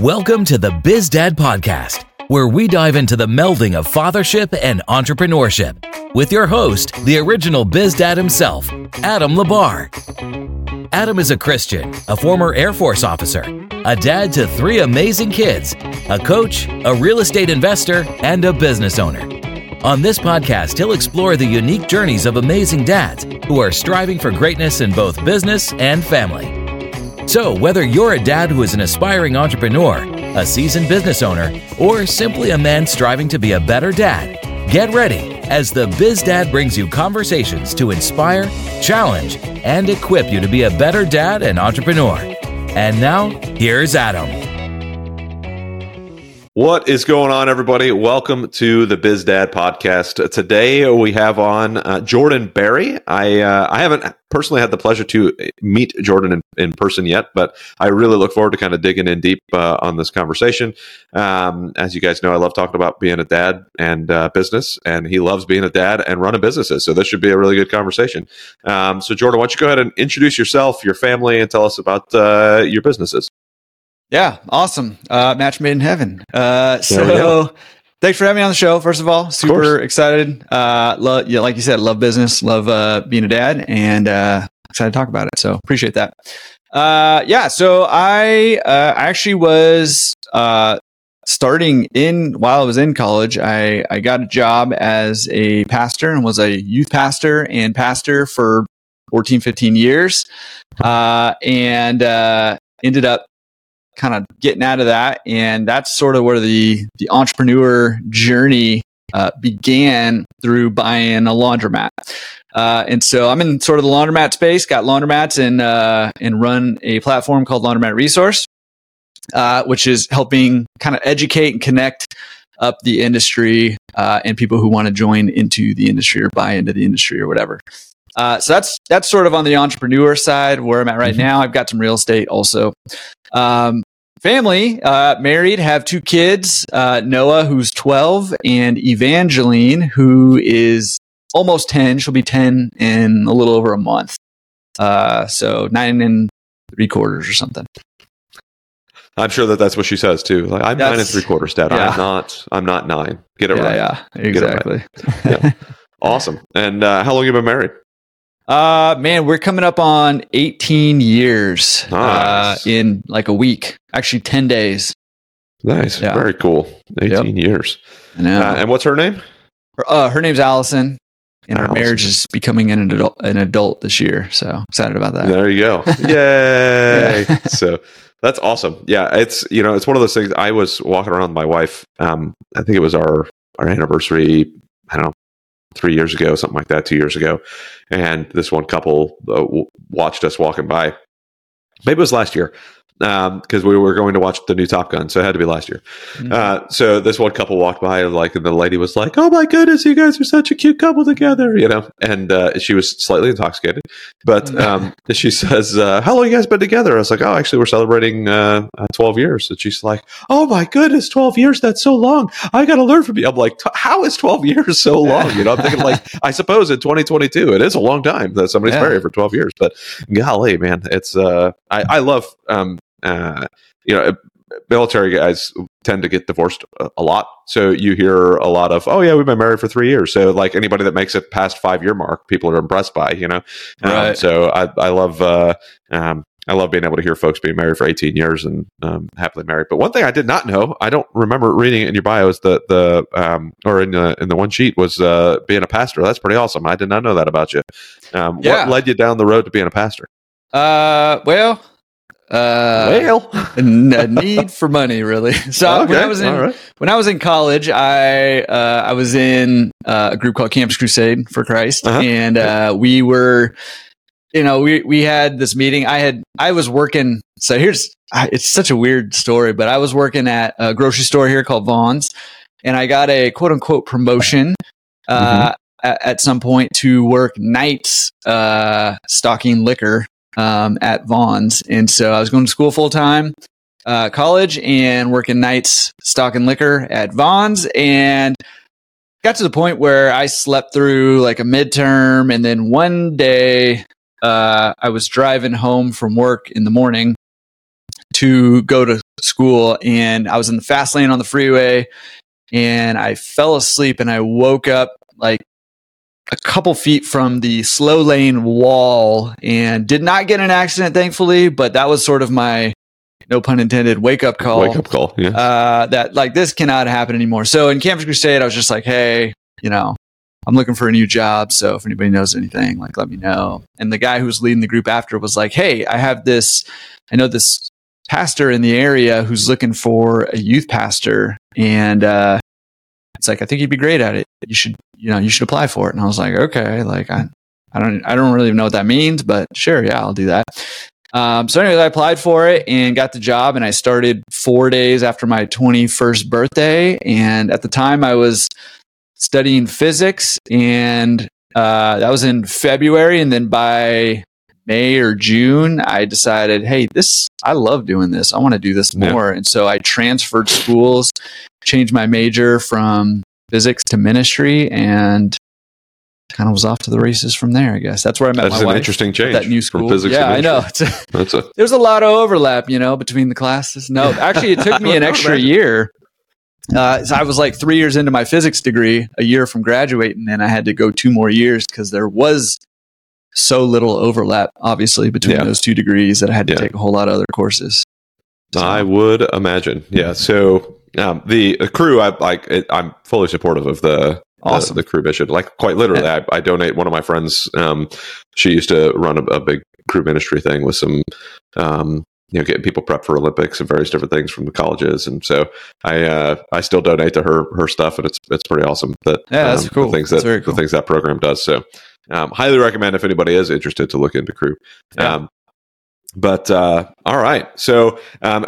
Welcome to the Biz Dad Podcast, where we dive into the melding of fathership and entrepreneurship with your host, the original Biz Dad himself, Adam Labar. Adam is a Christian, a former Air Force officer, a dad to three amazing kids, a coach, a real estate investor, and a business owner. On this podcast, he'll explore the unique journeys of amazing dads who are striving for greatness in both business and family. So, whether you're a dad who is an aspiring entrepreneur, a seasoned business owner, or simply a man striving to be a better dad, get ready as the Biz Dad brings you conversations to inspire, challenge, and equip you to be a better dad and entrepreneur. And now, here's Adam. What is going on, everybody? Welcome to the Biz Dad podcast. Today we have on uh, Jordan Berry. I uh, I haven't personally had the pleasure to meet Jordan in, in, person yet, but I really look forward to kind of digging in deep uh, on this conversation. Um, as you guys know, I love talking about being a dad and uh, business, and he loves being a dad and running businesses. So this should be a really good conversation. Um, so Jordan, why don't you go ahead and introduce yourself, your family, and tell us about uh, your businesses? Yeah, awesome. Uh, match made in heaven. Uh, so thanks for having me on the show. First of all, super of excited. Uh, love, yeah, like you said, love business, love uh, being a dad, and uh, excited to talk about it. So appreciate that. Uh, yeah, so I uh, actually was uh, starting in while I was in college. I I got a job as a pastor and was a youth pastor and pastor for 14, 15 years, uh, and uh, ended up kind of getting out of that. And that's sort of where the, the entrepreneur journey uh, began through buying a laundromat. Uh, and so I'm in sort of the laundromat space, got laundromats and, uh, and run a platform called Laundromat Resource, uh, which is helping kind of educate and connect up the industry uh, and people who want to join into the industry or buy into the industry or whatever. Uh, so that's that's sort of on the entrepreneur side where I'm at right mm-hmm. now. I've got some real estate also. Um, family, uh, married, have two kids uh, Noah, who's 12, and Evangeline, who is almost 10. She'll be 10 in a little over a month. Uh, so nine and three quarters or something. I'm sure that that's what she says too. Like I'm that's, nine and three quarters, Dad. Yeah. I'm not. I'm not nine. Get it yeah, right. Yeah, exactly. Right. yeah. Awesome. And uh, how long have you been married? Uh, man, we're coming up on 18 years uh, nice. uh, in like a week, actually 10 days. Nice. Yeah. Very cool. 18 yep. years. Uh, and what's her name? Her, uh, her name's Allison. And Allison. our marriage is becoming an adult, an adult this year. So excited about that. There you go. Yay. yeah. so that's awesome. Yeah. It's, you know, it's one of those things. I was walking around with my wife. Um, I think it was our, our anniversary. I don't know, three years ago, something like that, two years ago. And this one couple uh, w- watched us walking by. Maybe it was last year because um, we were going to watch the new Top Gun, so it had to be last year. Mm-hmm. Uh, so this one couple walked by, and like, and the lady was like, "Oh my goodness, you guys are such a cute couple together," you know. And uh, she was slightly intoxicated, but mm-hmm. um, she says, uh, "How long you guys been together?" I was like, "Oh, actually, we're celebrating uh, uh, twelve years." And she's like, "Oh my goodness, twelve years? That's so long. I got to learn from you." I'm like, "How is twelve years so long?" You know, I'm thinking like, I suppose in 2022, it is a long time that somebody's yeah. married for twelve years, but golly, man, it's uh, I, I love um, uh, you know, military guys tend to get divorced a lot. So you hear a lot of, oh yeah, we've been married for three years. So like anybody that makes it past five year mark, people are impressed by, you know? Um, right. Um, so I, I love, uh, um, I love being able to hear folks being married for 18 years and um, happily married. But one thing I did not know, I don't remember reading it in your bio, is the the um, or in the in the one sheet was uh, being a pastor. That's pretty awesome. I did not know that about you. Um, yeah. What led you down the road to being a pastor? Uh, well, uh, well, a need for money, really. So okay, when I was in right. when I was in college, I uh, I was in uh, a group called Campus Crusade for Christ, uh-huh. and uh, we were, you know, we we had this meeting. I had I was working. So here's it's such a weird story, but I was working at a grocery store here called Vons, and I got a quote unquote promotion. Uh, mm-hmm. At, at some point to work nights uh, stocking liquor um, at Vons. And so I was going to school full time, uh, college, and working nights stocking liquor at Vons. And got to the point where I slept through like a midterm. And then one day uh, I was driving home from work in the morning to go to school, and I was in the fast lane on the freeway, and I fell asleep, and I woke up like a couple feet from the slow lane wall, and did not get an accident, thankfully. But that was sort of my no pun intended wake up call. Wake up call. Yeah. Uh, that like this cannot happen anymore. So in Campus Crusade, I was just like, hey, you know, I'm looking for a new job. So if anybody knows anything, like let me know. And the guy who was leading the group after was like, Hey, I have this, I know this pastor in the area who's looking for a youth pastor. And, uh, it's like, I think you'd be great at it. You should, you know, you should apply for it. And I was like, okay, like I, I don't, I don't really know what that means, but sure. Yeah, I'll do that. Um, so anyway, I applied for it and got the job and I started four days after my 21st birthday. And at the time I was studying physics, and uh, that was in February. And then by May or June, I decided, hey, this I love doing this. I want to do this more. Yeah. And so I transferred schools, changed my major from physics to ministry, and kind of was off to the races from there. I guess that's where I met that's my an wife. Interesting change that new school. physics. Yeah, I know. a, there's a lot of overlap, you know, between the classes. No, actually, it took me an extra year uh, so I was like three years into my physics degree, a year from graduating, and I had to go two more years because there was so little overlap, obviously, between yeah. those two degrees that I had to yeah. take a whole lot of other courses. So. I would imagine, yeah. So um, the, the, Cru, I like. I'm fully supportive of the awesome. the, the Cru mission. Like quite literally, I, I, donate. One of my friends, um, she used to run a, a big Cru ministry thing with some um, you know, getting people prepped for Olympics and various different things from the colleges. And so I uh, I still donate to her her stuff, and it's it's pretty awesome. That yeah, that's um, cool. The things that cool. the things that program does. So um, highly recommend if anybody is interested to look into Cru. Yeah. Um, but uh, all right, so um,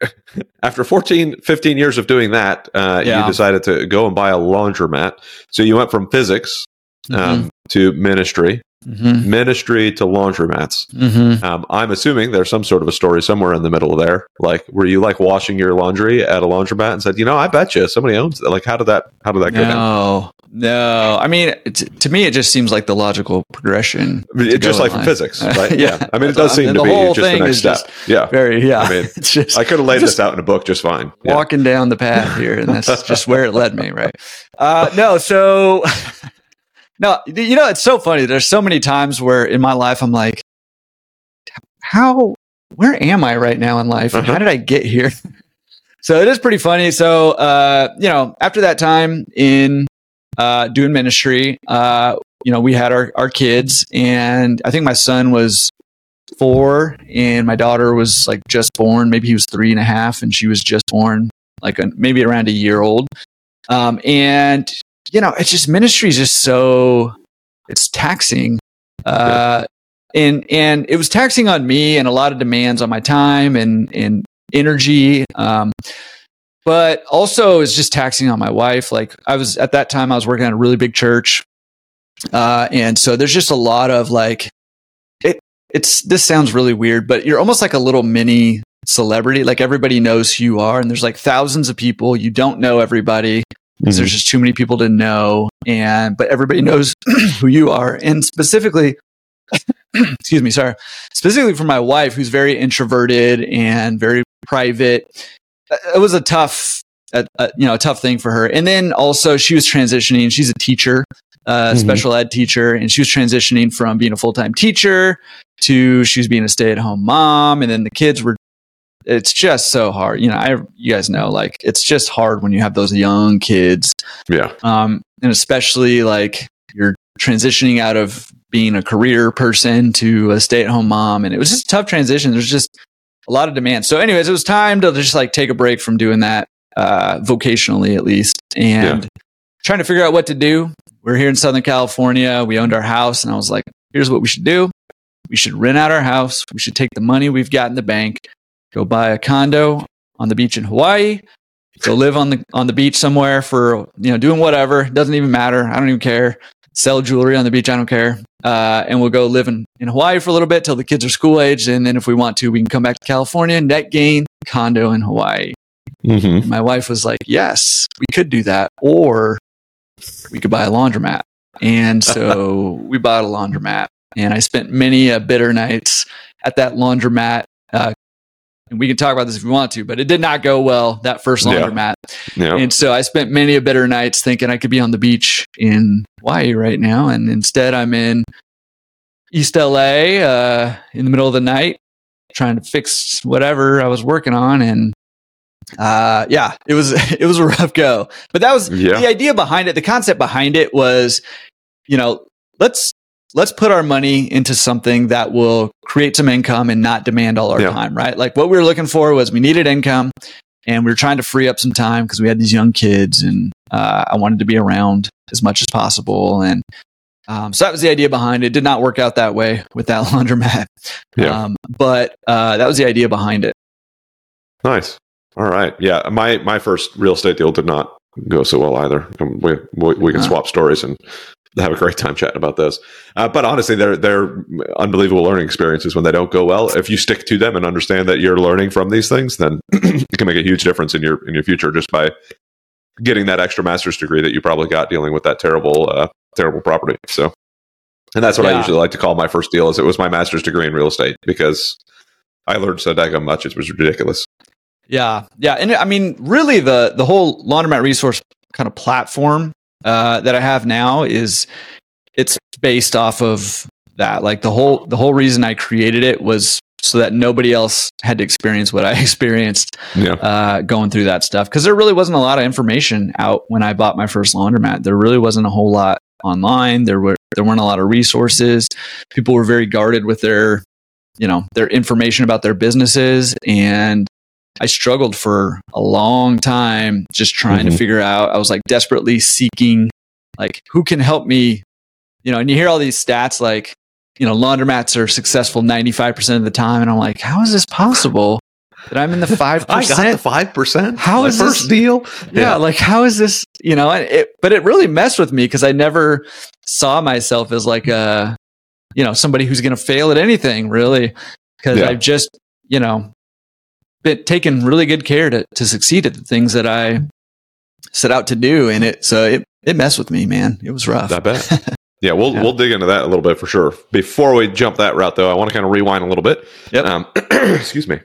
after 14, 15 years of doing that, uh, yeah. you decided to go and buy a laundromat. So you went from physics um, mm-hmm. to ministry mm-hmm. ministry to laundromats. Mm-hmm. Um, I'm assuming there's some sort of a story somewhere in the middle there. Like, were you like washing your laundry at a laundromat and said, you know, I bet you somebody owns it. Like, how did that? How did that go no, down? No, I mean, to me, it just seems like the logical progression. I mean, just like from physics, right? yeah. yeah. I mean, it does seem to be just the next step. Yeah. Very, yeah. I mean, just, I could have laid this out in a book just fine. Yeah. Walking down the path here, and that's just where it led me, right? Uh, no, so no, you know, it's so funny. There's so many times where in my life I'm like, how, where am I right now in life? Uh-huh. How did I get here? so it is pretty funny. So, uh, you know, after that time in uh, doing ministry, uh, you know, we had our, our kids, and I think my son was four, and my daughter was like just born. Maybe he was three and a half, and she was just born, like a, maybe around a year old. Um, and you know, it's just ministry is just so it's taxing. Uh, and and it was taxing on me and a lot of demands on my time and and energy. Um, but also it's just taxing on my wife. Like I was at that time, I was working at a really big church, uh, and so there's just a lot of like it. It's this sounds really weird, but you're almost like a little mini celebrity. Like everybody knows who you are, and there's like thousands of people. You don't know everybody because mm-hmm. there's just too many people to know. And but everybody knows who you are, and specifically, excuse me, sorry, specifically for my wife, who's very introverted and very private. Uh, it was a tough, a, a, you know, a tough thing for her. And then also, she was transitioning. She's a teacher, uh, mm-hmm. special ed teacher, and she was transitioning from being a full time teacher to she was being a stay at home mom, and then the kids were it's just so hard. You know, I you guys know like it's just hard when you have those young kids. Yeah. Um, and especially like you're transitioning out of being a career person to a stay-at-home mom, and it was just a tough transition. There's just a lot of demand. So, anyways, it was time to just like take a break from doing that uh, vocationally, at least, and yeah. trying to figure out what to do. We're here in Southern California. We owned our house, and I was like, "Here's what we should do: we should rent out our house. We should take the money we've got in the bank, go buy a condo on the beach in Hawaii, go live on the on the beach somewhere for you know doing whatever. Doesn't even matter. I don't even care. Sell jewelry on the beach. I don't care. Uh, and we'll go live in, in Hawaii for a little bit till the kids are school age, and then if we want to, we can come back to California. Net gain condo in Hawaii. Mm-hmm. My wife was like, "Yes, we could do that, or we could buy a laundromat." And so we bought a laundromat, and I spent many a bitter nights at that laundromat uh, and we can talk about this if we want to, but it did not go well that first laundromat. Yeah. And so I spent many a bitter nights thinking I could be on the beach in Hawaii right now, and instead I'm in East LA uh, in the middle of the night trying to fix whatever I was working on, and uh, yeah, it was it was a rough go. But that was yeah. the idea behind it. The concept behind it was, you know, let's let's put our money into something that will create some income and not demand all our yeah. time, right? Like what we were looking for was we needed income and we were trying to free up some time because we had these young kids and uh, I wanted to be around as much as possible. And um, so that was the idea behind it. Did not work out that way with that laundromat. Yeah. Um, but uh, that was the idea behind it. Nice. All right. Yeah. My, my first real estate deal did not go so well either. We, we, we can swap stories and have a great time chatting about those. Uh, but honestly, they're they're unbelievable learning experiences when they don't go well. If you stick to them and understand that you're learning from these things, then it can make a huge difference in your in your future just by getting that extra master's degree that you probably got dealing with that terrible uh, terrible property. So, and that's what yeah. I usually like to call my first deal. Is it was my master's degree in real estate because I learned so daggone much. It was ridiculous. Yeah, yeah, and I mean, really, the the whole laundromat resource kind of platform uh, that I have now is it's based off of that. Like the whole the whole reason I created it was so that nobody else had to experience what I experienced yeah. uh, going through that stuff. Because there really wasn't a lot of information out when I bought my first laundromat. There really wasn't a whole lot online. There were there weren't a lot of resources. People were very guarded with their you know their information about their businesses and I struggled for a long time just trying mm-hmm. to figure out. I was like desperately seeking, like, who can help me? You know, and you hear all these stats like, you know, laundromats are successful 95% of the time. And I'm like, how is this possible? That I'm in the five percent. I got the five percent. How is this, deal? Yeah, yeah, like how is this? You know, it, but it really messed with me because I never saw myself as like a, you know, somebody who's going to fail at anything really. Because yeah. I've just, you know, been taken really good care to, to succeed at the things that I set out to do. And it, so it, it messed with me, man. It was rough. I bet. Yeah, we'll yeah. we'll dig into that a little bit for sure. Before we jump that route, though, I want to kind of rewind a little bit. Yep. Um, excuse me.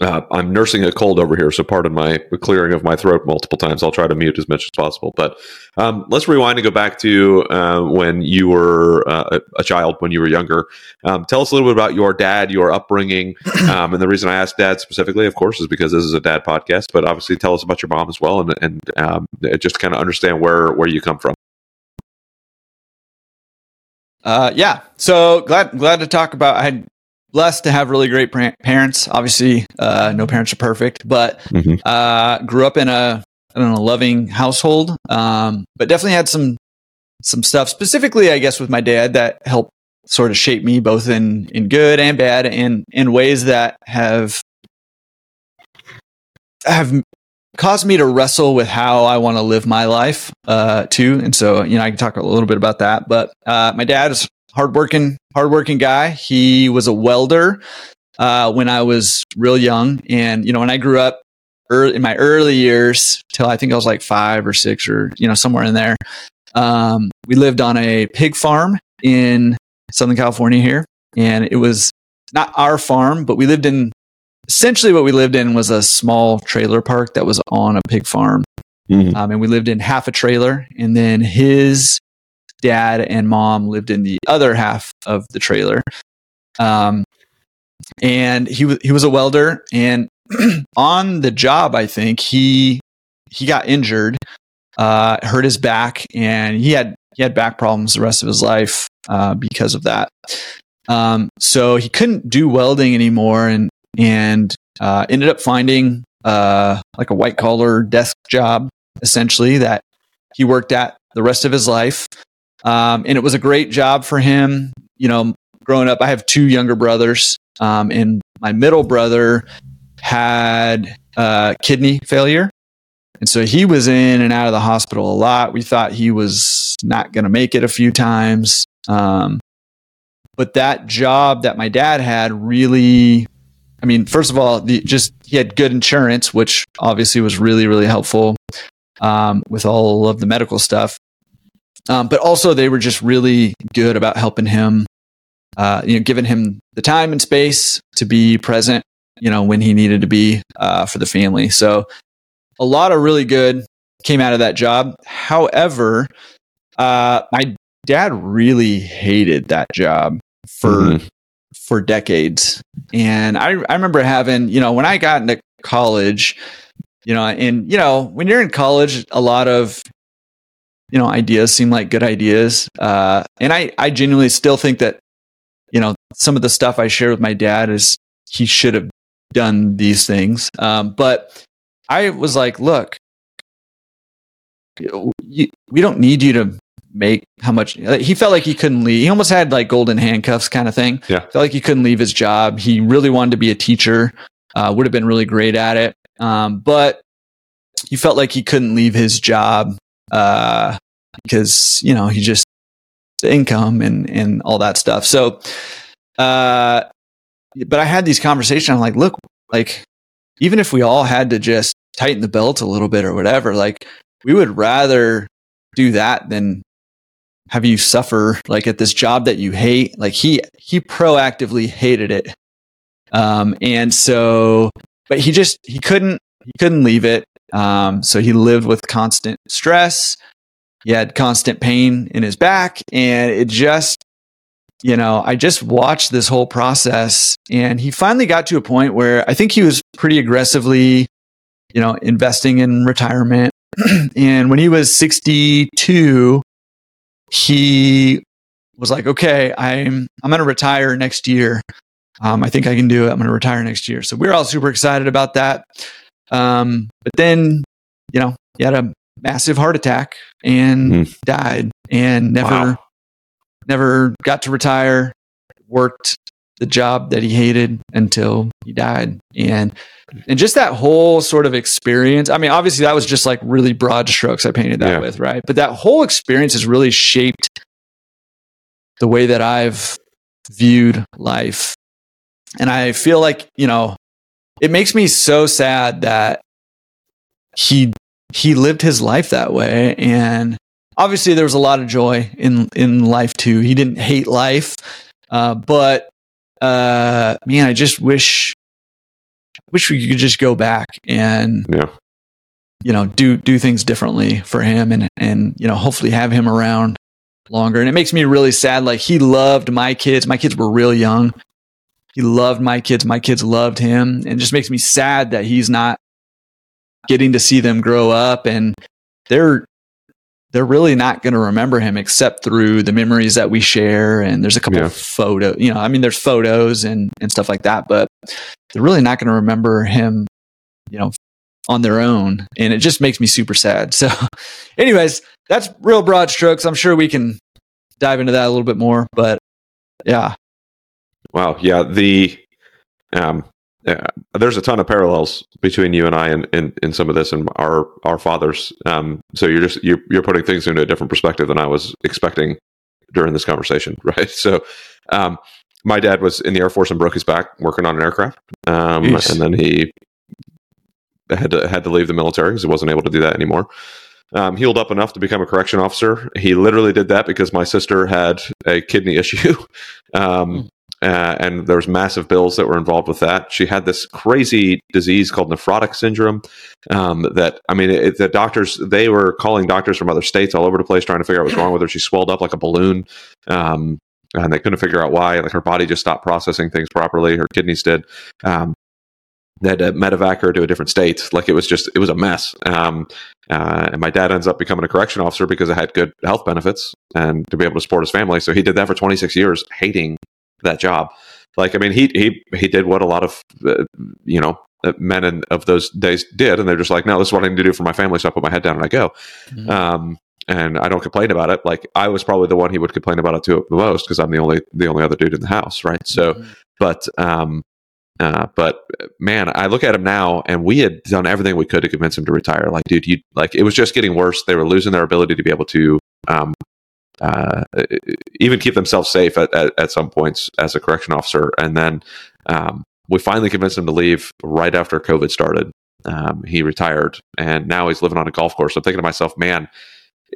Uh, I'm nursing a cold over here, so pardon my clearing of my throat multiple times. I'll try to mute as much as possible. But um, let's rewind and go back to uh, when you were uh, a child, when you were younger. Um, tell us a little bit about your dad, your upbringing. Um, and the reason I asked dad specifically, of course, is because this is a dad podcast. But obviously, tell us about your mom as well, and, and um, just kind of understand where where you come from. Uh, yeah. So glad glad to talk about. I had blessed to have really great parents. Obviously, uh, no parents are perfect, but mm-hmm. uh, grew up in a I don't know loving household. Um, but definitely had some some stuff specifically, I guess, with my dad that helped sort of shape me both in in good and bad, and in ways that have have caused me to wrestle with how I want to live my life uh, too. And so, you know, I can talk a little bit about that. But uh, my dad is hardworking, hardworking guy. He was a welder uh, when I was real young, and you know, when I grew up early, in my early years, till I think I was like five or six, or you know, somewhere in there. Um, we lived on a pig farm in Southern California here, and it was not our farm, but we lived in essentially what we lived in was a small trailer park that was on a pig farm. Mm-hmm. Um, and we lived in half a trailer, and then his dad and mom lived in the other half of the trailer. Um, and he was he was a welder, and on the job, I think he he got injured, uh, hurt his back, and he had he had back problems the rest of his life uh, because of that. Um, so he couldn't do welding anymore, and and uh, ended up finding uh, like a white collar desk job, essentially that he worked at the rest of his life. Um, and it was a great job for him. You know, growing up, I have two younger brothers, um, and my middle brother had uh, kidney failure. And so he was in and out of the hospital a lot. We thought he was not going to make it a few times. Um, but that job that my dad had really, I mean, first of all, the, just he had good insurance, which obviously was really, really helpful um, with all of the medical stuff. Um, but also they were just really good about helping him, uh, you know, giving him the time and space to be present you know, when he needed to be uh, for the family. So a lot of really good came out of that job. However, uh, my dad really hated that job for mm-hmm. for decades, and I I remember having you know when I got into college, you know, and you know when you're in college, a lot of you know ideas seem like good ideas, uh, and I I genuinely still think that you know some of the stuff I share with my dad is he should have done these things, um, but I was like, look, we don't need you to make how much he felt like he couldn't leave. He almost had like golden handcuffs kind of thing. Yeah. Felt like he couldn't leave his job. He really wanted to be a teacher, uh, would have been really great at it. Um, but he felt like he couldn't leave his job, uh, because, you know, he just, income and, and all that stuff. So, uh, but I had these conversations. I'm like, look, like, even if we all had to just tighten the belt a little bit or whatever, like, we would rather do that than have you suffer like at this job that you hate. Like he he proactively hated it. Um and so but he just he couldn't he couldn't leave it. Um so he lived with constant stress. He had constant pain in his back and it just you know, I just watched this whole process and he finally got to a point where I think he was pretty aggressively, you know, investing in retirement. and when he was 62, he was like, okay, I'm, I'm going to retire next year. Um, I think I can do it. I'm going to retire next year. So we are all super excited about that. Um, but then, you know, he had a massive heart attack and mm. died and never, wow. never got to retire, worked the job that he hated until he died. And and just that whole sort of experience. I mean, obviously that was just like really broad strokes I painted that yeah. with, right? But that whole experience has really shaped the way that I've viewed life. And I feel like, you know, it makes me so sad that he he lived his life that way and obviously there was a lot of joy in in life too. He didn't hate life. Uh, but uh, man, I just wish wish we could just go back and yeah. you know do do things differently for him and and you know hopefully have him around longer. And it makes me really sad. Like he loved my kids. My kids were real young. He loved my kids. My kids loved him. And it just makes me sad that he's not getting to see them grow up and they're they're really not going to remember him except through the memories that we share. And there's a couple yeah. of photos, you know, I mean, there's photos and, and stuff like that, but they're really not going to remember him, you know, on their own. And it just makes me super sad. So, anyways, that's real broad strokes. I'm sure we can dive into that a little bit more, but yeah. Wow. Yeah. The, um, yeah, there's a ton of parallels between you and I in, in, in some of this and our our fathers. Um, so you're just you're, you're putting things into a different perspective than I was expecting during this conversation, right? So, um, my dad was in the Air Force and broke his back working on an aircraft, um, and then he had to had to leave the military because he wasn't able to do that anymore. Um, healed up enough to become a correction officer. He literally did that because my sister had a kidney issue. um, uh, and there was massive bills that were involved with that. She had this crazy disease called nephrotic syndrome. Um, that I mean, it, the doctors they were calling doctors from other states all over the place trying to figure out what's wrong with her. She swelled up like a balloon, um, and they couldn't figure out why. Like her body just stopped processing things properly. Her kidneys did. Um, they had to medevac her to a different state. Like it was just, it was a mess. Um, uh, and my dad ends up becoming a correction officer because it had good health benefits and to be able to support his family. So he did that for 26 years, hating that job. Like, I mean, he he he did what a lot of uh, you know uh, men in, of those days did, and they're just like, no, this is what I need to do for my family. So I put my head down and I go. Mm-hmm. Um, and I don't complain about it. Like I was probably the one he would complain about it to the most because I'm the only the only other dude in the house, right? So, mm-hmm. but um, uh, but man, I look at him now, and we had done everything we could to convince him to retire. Like, dude, you like it was just getting worse. They were losing their ability to be able to um, uh, even keep themselves safe at, at, at, some points as a correction officer. And then um, we finally convinced him to leave right after COVID started. Um, he retired and now he's living on a golf course. I'm thinking to myself, man,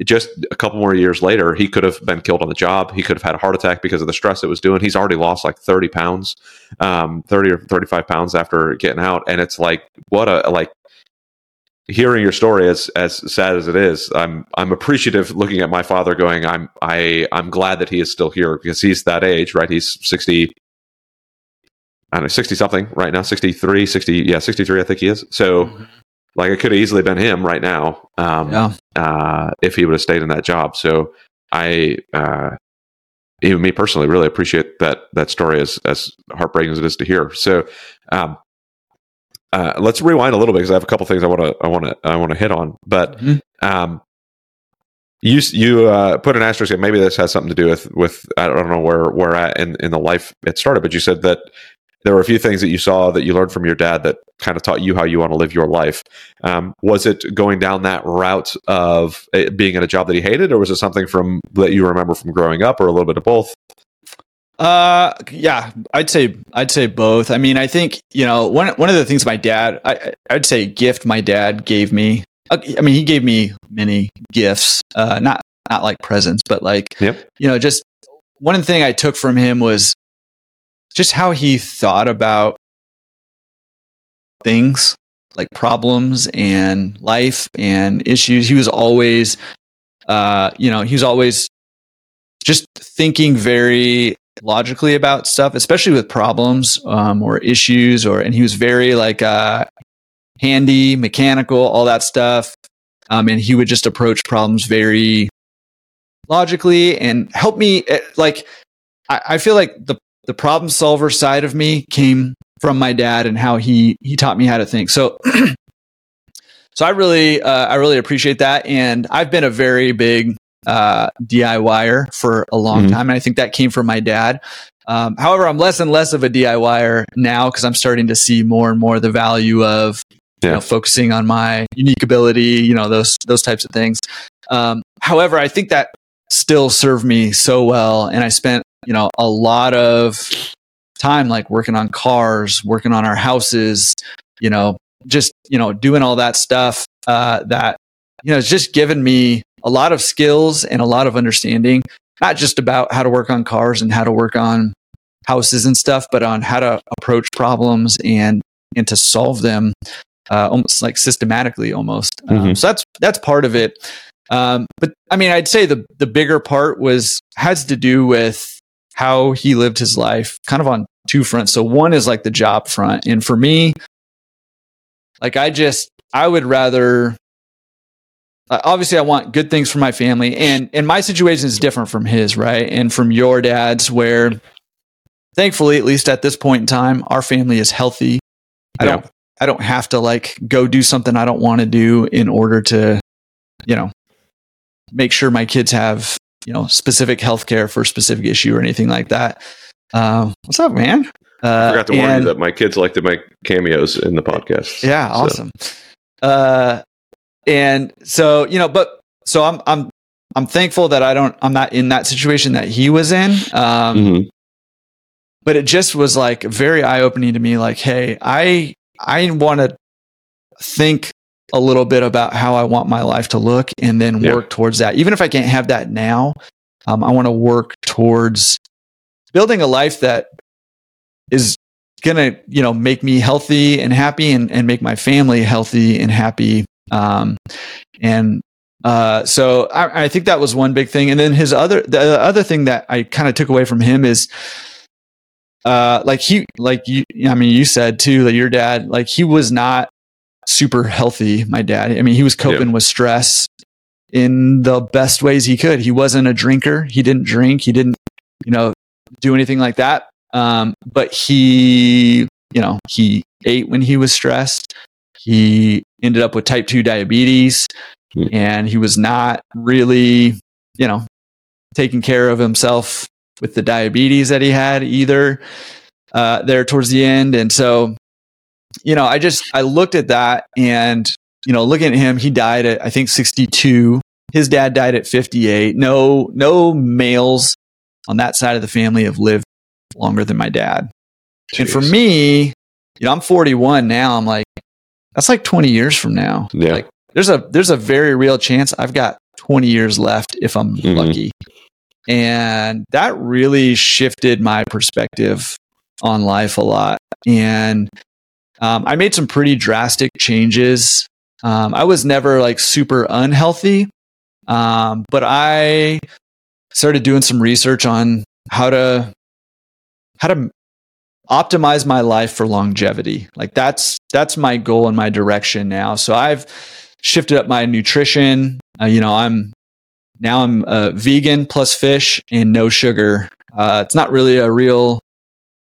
just a couple more years later, he could have been killed on the job. He could have had a heart attack because of the stress it was doing. He's already lost like 30 pounds, um, 30 or 35 pounds after getting out. And it's like, what a, like, hearing your story as as sad as it is i'm i'm appreciative looking at my father going i'm i i'm glad that he is still here because he's that age right he's 60 i don't know 60 something right now 63 60 yeah 63 i think he is so mm-hmm. like it could have easily been him right now um yeah. uh if he would have stayed in that job so i uh even me personally really appreciate that that story as as heartbreaking as it is to hear so um uh, let's rewind a little bit because I have a couple things I want to I want to I want to hit on. But mm-hmm. um, you you uh, put an asterisk. Maybe this has something to do with with I don't know where where at in in the life it started. But you said that there were a few things that you saw that you learned from your dad that kind of taught you how you want to live your life. Um, was it going down that route of being in a job that he hated, or was it something from that you remember from growing up, or a little bit of both? Uh, yeah, I'd say I'd say both. I mean, I think you know one one of the things my dad, I, I'd say gift my dad gave me. I mean, he gave me many gifts, uh, not not like presents, but like yep. you know, just one thing I took from him was just how he thought about things like problems and life and issues. He was always, uh, you know, he was always just thinking very logically about stuff, especially with problems um, or issues. Or and he was very like uh, handy, mechanical, all that stuff. Um, and he would just approach problems very logically and help me. Eh, like I, I feel like the the problem solver side of me came from my dad and how he he taught me how to think. So. so I really, uh, I really appreciate that, and I've been a very big uh, DIYer for a long mm-hmm. time. And I think that came from my dad. Um, however, I'm less and less of a DIYer now because I'm starting to see more and more the value of yeah. you know, focusing on my unique ability, you know, those those types of things. Um, however, I think that still served me so well, and I spent you know a lot of time like working on cars, working on our houses, you know, just you know doing all that stuff uh, that you know it's just given me a lot of skills and a lot of understanding, not just about how to work on cars and how to work on houses and stuff, but on how to approach problems and and to solve them uh, almost like systematically almost. Um, mm-hmm. So that's that's part of it. Um, but I mean, I'd say the the bigger part was has to do with how he lived his life, kind of on two fronts. So one is like the job front, and for me, like I just I would rather uh, obviously I want good things for my family and and my situation is different from his, right? And from your dad's where thankfully at least at this point in time our family is healthy. I yeah. don't I don't have to like go do something I don't want to do in order to you know make sure my kids have, you know, specific health care for a specific issue or anything like that. Uh, what's up, man? Uh, I forgot to and, warn you that my kids like to make cameos in the podcast. Yeah, so. awesome. Uh, and so, you know, but so I'm, I'm, I'm thankful that I don't, I'm not in that situation that he was in. Um, mm-hmm. But it just was like very eye opening to me. Like, hey, I, I want to think a little bit about how I want my life to look and then yeah. work towards that. Even if I can't have that now, um, I want to work towards building a life that is going to, you know, make me healthy and happy and, and make my family healthy and happy um, and uh, so I, I, think that was one big thing. And then his other, the other thing that I kind of took away from him is, uh, like he, like you, I mean, you said too that your dad, like he was not super healthy. My dad, I mean, he was coping yeah. with stress in the best ways he could. He wasn't a drinker. He didn't drink. He didn't, you know, do anything like that. Um, but he, you know, he ate when he was stressed. He ended up with type 2 diabetes mm. and he was not really, you know, taking care of himself with the diabetes that he had either uh, there towards the end. And so, you know, I just, I looked at that and, you know, looking at him, he died at, I think, 62. His dad died at 58. No, no males on that side of the family have lived longer than my dad. Jeez. And for me, you know, I'm 41 now. I'm like, that's like 20 years from now. Yeah. Like there's a there's a very real chance I've got 20 years left if I'm mm-hmm. lucky. And that really shifted my perspective on life a lot. And um, I made some pretty drastic changes. Um, I was never like super unhealthy, um, but I started doing some research on how to how to optimize my life for longevity. Like that's that's my goal and my direction now. So I've shifted up my nutrition. Uh, you know, I'm now I'm a vegan plus fish and no sugar. Uh, it's not really a real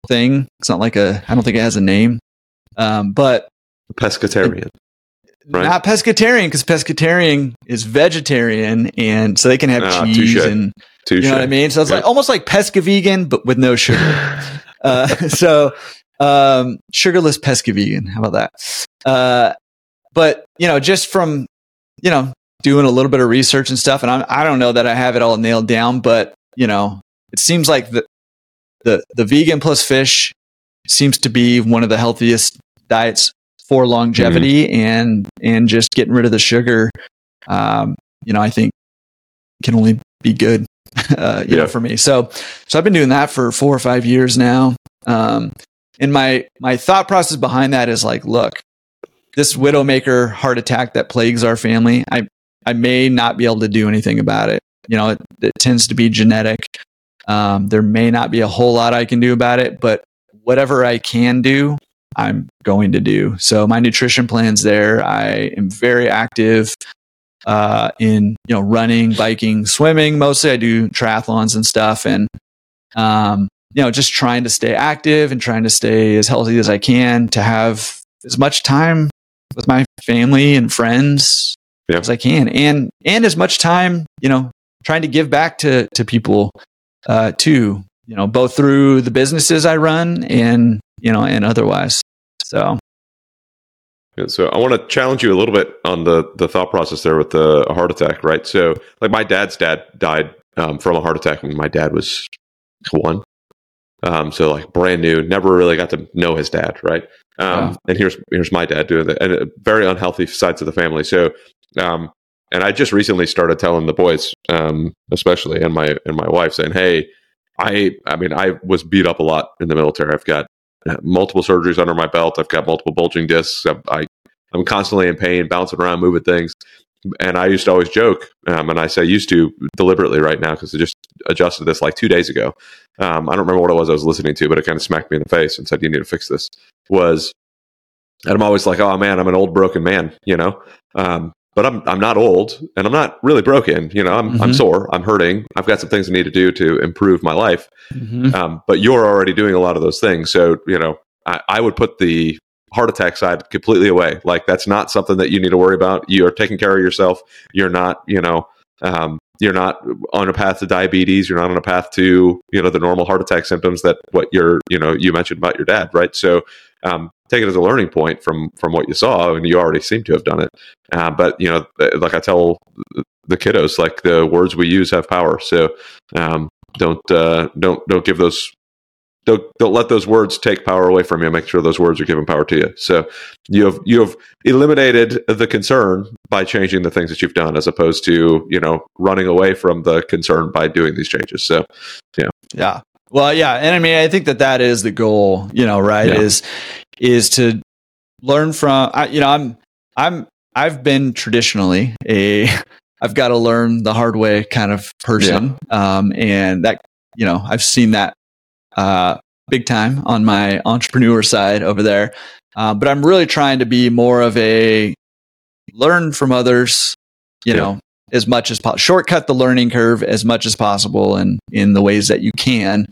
thing. It's not like a. I don't think it has a name. Um, but pescatarian. Right? Not pescatarian because pescatarian is vegetarian, and so they can have ah, cheese touche. and touche. you know what I mean. So it's yeah. like almost like pesca vegan, but with no sugar. uh, so um, sugarless pesca vegan. How about that? Uh, but you know, just from you know doing a little bit of research and stuff, and I'm, I don't know that I have it all nailed down, but you know, it seems like the the the vegan plus fish seems to be one of the healthiest diets for longevity mm-hmm. and and just getting rid of the sugar um, you know i think can only be good uh, you yeah. know for me so so i've been doing that for four or five years now um, and my my thought process behind that is like look this widowmaker heart attack that plagues our family i i may not be able to do anything about it you know it, it tends to be genetic um, there may not be a whole lot i can do about it but whatever i can do I'm going to do. So my nutrition plan's there. I am very active uh, in you know running, biking, swimming. Mostly, I do triathlons and stuff, and um, you know just trying to stay active and trying to stay as healthy as I can to have as much time with my family and friends yeah. as I can, and and as much time you know trying to give back to to people uh, too. You know, both through the businesses I run and you know, and otherwise. So, so I want to challenge you a little bit on the the thought process there with the heart attack, right? So, like my dad's dad died um, from a heart attack when my dad was one. Um, so like brand new, never really got to know his dad, right? Um, wow. And here's here's my dad doing that, and uh, very unhealthy sides of the family. So, um, and I just recently started telling the boys, um, especially and my and my wife, saying, "Hey, I I mean I was beat up a lot in the military. I've got multiple surgeries under my belt. I've got multiple bulging discs. I, I I'm constantly in pain, bouncing around, moving things. And I used to always joke, um, and I say used to deliberately right now because I just adjusted this like two days ago. Um, I don't remember what it was I was listening to, but it kind of smacked me in the face and said, "You need to fix this." Was and I'm always like, "Oh man, I'm an old broken man," you know. Um, but I'm I'm not old and I'm not really broken. You know, I'm mm-hmm. I'm sore. I'm hurting. I've got some things I need to do to improve my life. Mm-hmm. Um, but you're already doing a lot of those things. So you know, I, I, would put the heart attack side completely away. Like that's not something that you need to worry about. You are taking care of yourself. You're not, you know, um, you're not on a path to diabetes. You're not on a path to you know the normal heart attack symptoms that what you're you know you mentioned about your dad, right? So um, take it as a learning point from from what you saw, and you already seem to have done it. Uh, but you know, like I tell the kiddos, like the words we use have power. So um, don't uh, don't don't give those don't don't let those words take power away from you. Make sure those words are giving power to you. So you have you have eliminated the concern by changing the things that you've done, as opposed to you know running away from the concern by doing these changes. So yeah, yeah. Well, yeah, and I mean, I think that that is the goal. You know, right? Yeah. Is is to learn from. I, you know, I'm I'm I've been traditionally a I've got to learn the hard way kind of person, yeah. um, and that you know I've seen that uh, big time on my entrepreneur side over there. Uh, but I'm really trying to be more of a learn from others, you yeah. know, as much as possible, shortcut the learning curve as much as possible and in the ways that you can.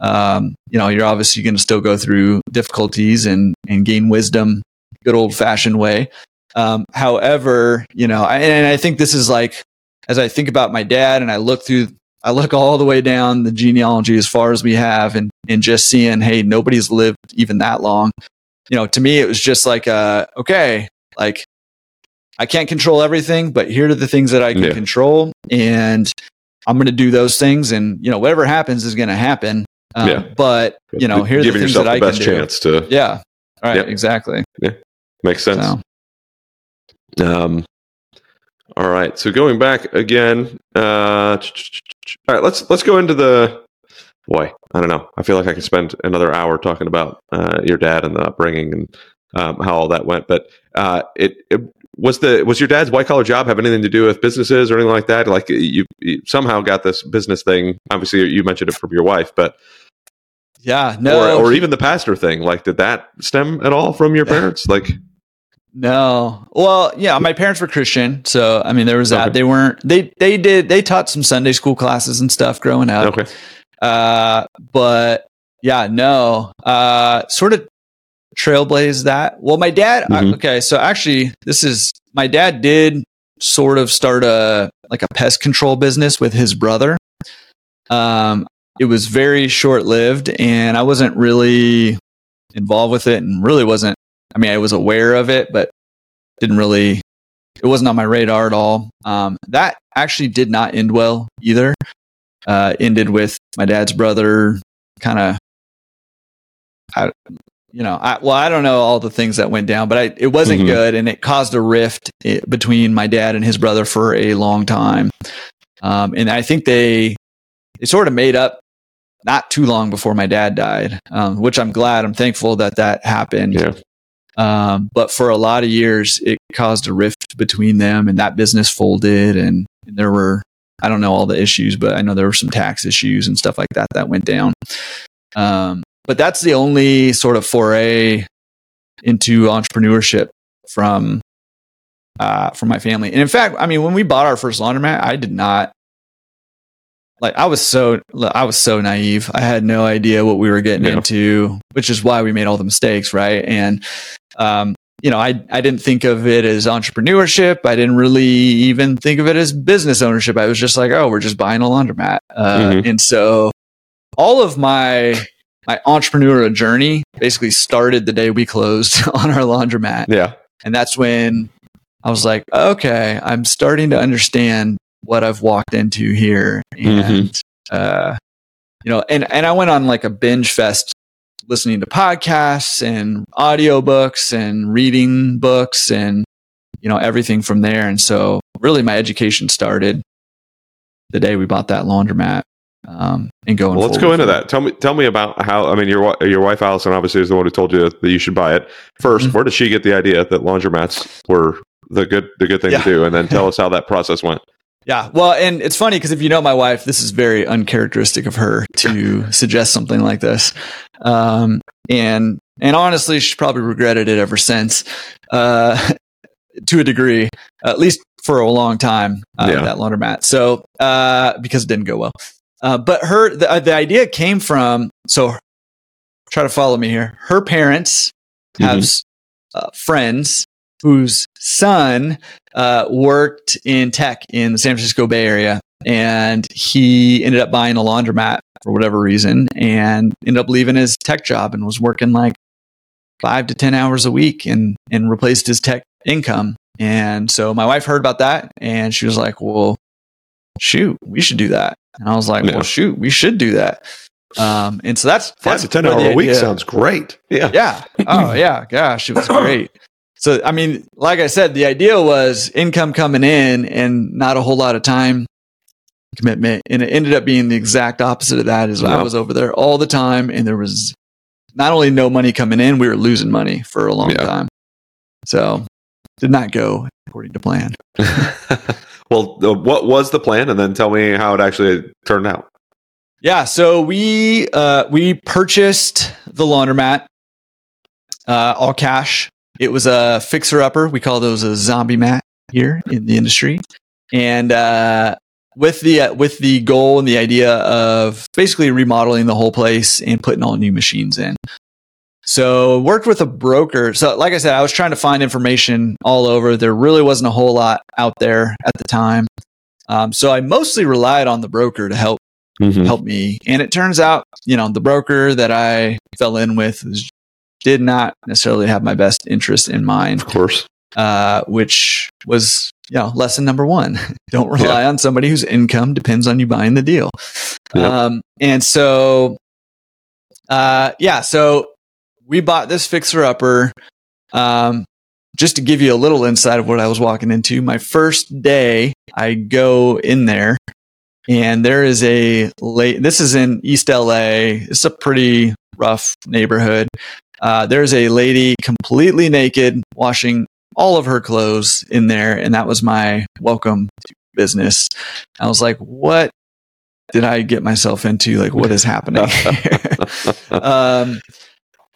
Um, you know, you're obviously going to still go through difficulties and, and gain wisdom, good old fashioned way. Um, however, you know, I, and I think this is like, as I think about my dad and I look through, I look all the way down the genealogy as far as we have and, and just seeing, hey, nobody's lived even that long. You know, to me, it was just like, uh, okay, like I can't control everything, but here are the things that I can yeah. control. And I'm going to do those things. And, you know, whatever happens is going to happen. Um, yeah. But, you know, here's the things that I best can do. chance to. Yeah. All right. Yep. Exactly. Yeah. Makes sense. So. Um, All right. So going back again. Uh, all right. Let's let's go into the. Boy, I don't know. I feel like I could spend another hour talking about uh, your dad and the upbringing and um, how all that went. But uh, it, it was the was your dad's white collar job have anything to do with businesses or anything like that? Like you, you somehow got this business thing. Obviously, you mentioned it from your wife, but yeah, no, or, or even the pastor thing. Like, did that stem at all from your parents? Like, no. Well, yeah, my parents were Christian, so I mean, there was that. Okay. They weren't. They they did. They taught some Sunday school classes and stuff growing up. Okay. Uh, but yeah, no. Uh, sort of trailblazed that. Well, my dad. Mm-hmm. I, okay, so actually, this is my dad did sort of start a like a pest control business with his brother. Um, it was very short lived, and I wasn't really involved with it, and really wasn't I mean, I was aware of it, but didn't really, it wasn't on my radar at all. Um, that actually did not end well either. Uh, ended with my dad's brother kind of, you know, I, well, I don't know all the things that went down, but I, it wasn't mm-hmm. good. And it caused a rift eh, between my dad and his brother for a long time. Um, and I think they, they sort of made up not too long before my dad died, um, which I'm glad. I'm thankful that that happened. Yeah. Um, but for a lot of years, it caused a rift between them, and that business folded. And, and, there were, I don't know all the issues, but I know there were some tax issues and stuff like that that went down. Um, but that's the only sort of foray into entrepreneurship from uh, from my family. And in fact, I mean, when we bought our first laundromat, I did not like I was so I was so naive. I had no idea what we were getting yeah. into, which is why we made all the mistakes, right? And um, you know, I I didn't think of it as entrepreneurship. I didn't really even think of it as business ownership. I was just like, oh, we're just buying a laundromat. Uh, mm-hmm. And so, all of my my entrepreneurial journey basically started the day we closed on our laundromat. Yeah, and that's when I was like, okay, I'm starting to understand what I've walked into here. And, mm-hmm. uh, you know, and, and I went on like a binge fest listening to podcasts and audiobooks and reading books and, you know, everything from there. And so really my education started the day we bought that laundromat. Um, and going. Well, let's go into that. Tell me, tell me about how. I mean, your your wife Allison obviously is the one who told you that you should buy it 1st mm-hmm. Where did she get the idea that laundromats were the good the good thing yeah. to do? And then tell us how that process went. Yeah. Well, and it's funny because if you know my wife, this is very uncharacteristic of her to suggest something like this. Um, and, and honestly, she's probably regretted it ever since, uh, to a degree, at least for a long time, uh, yeah. that laundromat. So, uh, because it didn't go well. Uh, but her, the, the idea came from, so try to follow me here. Her parents have mm-hmm. uh, friends whose son uh, worked in tech in the San Francisco Bay Area. And he ended up buying a laundromat for whatever reason and ended up leaving his tech job and was working like five to 10 hours a week and, and replaced his tech income. And so my wife heard about that and she was like, well, shoot, we should do that. And I was like, yeah. well, shoot, we should do that. Um, and so that's, five to 10 hour a week sounds great. Yeah. Yeah. Oh yeah. Gosh, it was great. So, I mean, like I said, the idea was income coming in and not a whole lot of time commitment. And it ended up being the exact opposite of that is I was over there all the time and there was not only no money coming in, we were losing money for a long yeah. time. So did not go according to plan. well, uh, what was the plan? And then tell me how it actually turned out. Yeah. So we, uh, we purchased the laundromat, uh, all cash it was a fixer upper. We call those a zombie mat here in the industry. And uh, with the uh, with the goal and the idea of basically remodeling the whole place and putting all new machines in. So worked with a broker. So like I said, I was trying to find information all over. There really wasn't a whole lot out there at the time. Um, so I mostly relied on the broker to help mm-hmm. help me. And it turns out, you know, the broker that I fell in with is did not necessarily have my best interest in mind. Of course. Uh, which was, you know, lesson number one. Don't rely yeah. on somebody whose income depends on you buying the deal. Um, and so, uh, yeah, so we bought this fixer upper. Um, just to give you a little insight of what I was walking into, my first day, I go in there and there is a late, this is in East LA. It's a pretty rough neighborhood. Uh, there's a lady completely naked washing all of her clothes in there. And that was my welcome to business. I was like, what did I get myself into? Like, what is happening? um,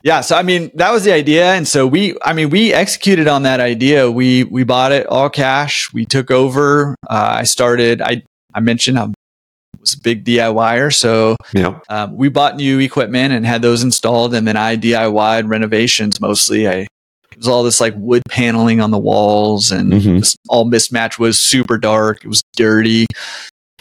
yeah. So, I mean, that was the idea. And so we, I mean, we executed on that idea. We, we bought it all cash. We took over. Uh, I started, I, I mentioned I was a big DIYer. So Yeah. um, we bought new equipment and had those installed. And then I DIY'd renovations mostly. I, it was all this like wood paneling on the walls and Mhm. just all mismatched was super dark. It was dirty.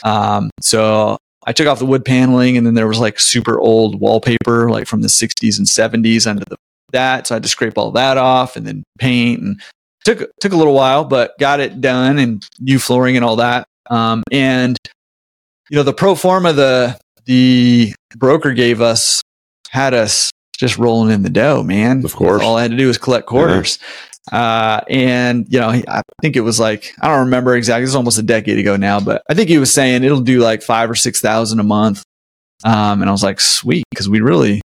Um, so I took off the wood paneling and then there was like super old wallpaper, like from the 60s and 70s under the that. So I had to scrape all that off and then paint and took took a little while, but got it done and new flooring and all that. Um, and you know, the pro forma the the broker gave us had us just rolling in the dough, man. Of course. All I had to do was collect quarters. Uh, and you know, I think it was like, I don't remember exactly. It's almost a decade ago now, but I think he was saying it'll do like five or 6,000 a month. Um, and I was like, sweet. Cause we really,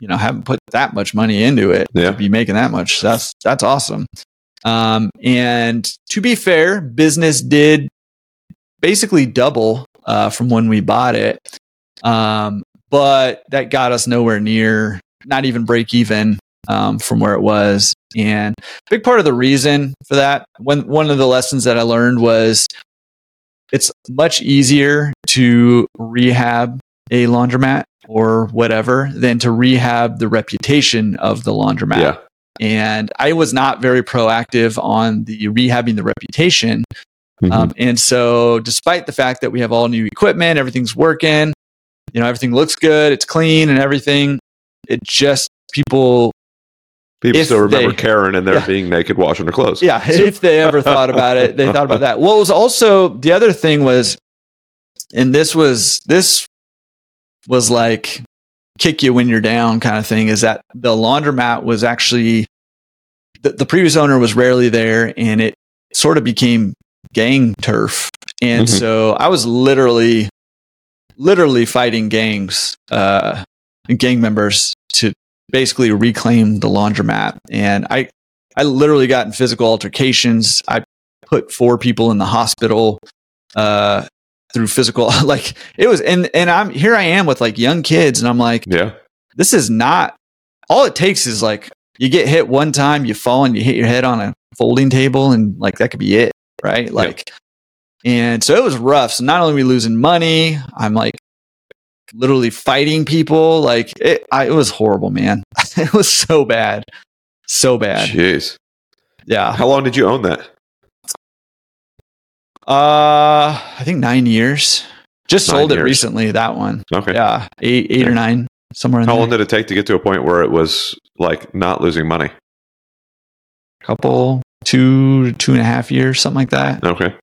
you know, haven't put that much money into it Yeah. be making that much. That's, that's awesome. Um, and to be fair, business did basically double, uh, from when we bought it. Um, but that got us nowhere near, not even break even um, from where it was. And a big part of the reason for that, one one of the lessons that I learned was it's much easier to rehab a laundromat or whatever than to rehab the reputation of the laundromat. Yeah. And I was not very proactive on the rehabbing the reputation. Mhm. Um, and so, despite the fact that we have all new equipment, everything's working, you know, everything looks good, it's clean and everything, it just people, People if still remember they- Karen and they're Yeah. being naked washing their clothes. yeah, if they ever thought about it, they thought about that. What was also the other thing was, and this was, this was like kick you when you're down kind of thing, is that the laundromat was actually, the, the previous owner was rarely there and it sort of became gang turf. And Mhm. so I was literally, literally fighting gangs, uh, and gang members to basically reclaim the laundromat. And I, I literally got in physical altercations. I put four people in the hospital, uh, through physical, like it was, and, and I'm here I am with like young kids and I'm like, Yeah. this is not all it takes is like you get hit one time, you fall and you hit your head on a folding table, and like that could be it, right? Like, and so it was rough. So not only are we losing money, I'm like literally fighting people. Like it, I, it was horrible, man. it was so bad, so bad. Jeez. Yeah. How long did you own that? Uh, I think nine years. Just Nine sold it recently. That one. Okay. Yeah, eight, eight or nine, somewhere in How long did it take to get to a point where it was like not losing money? couple, two, two and a half years, something like that. Okay.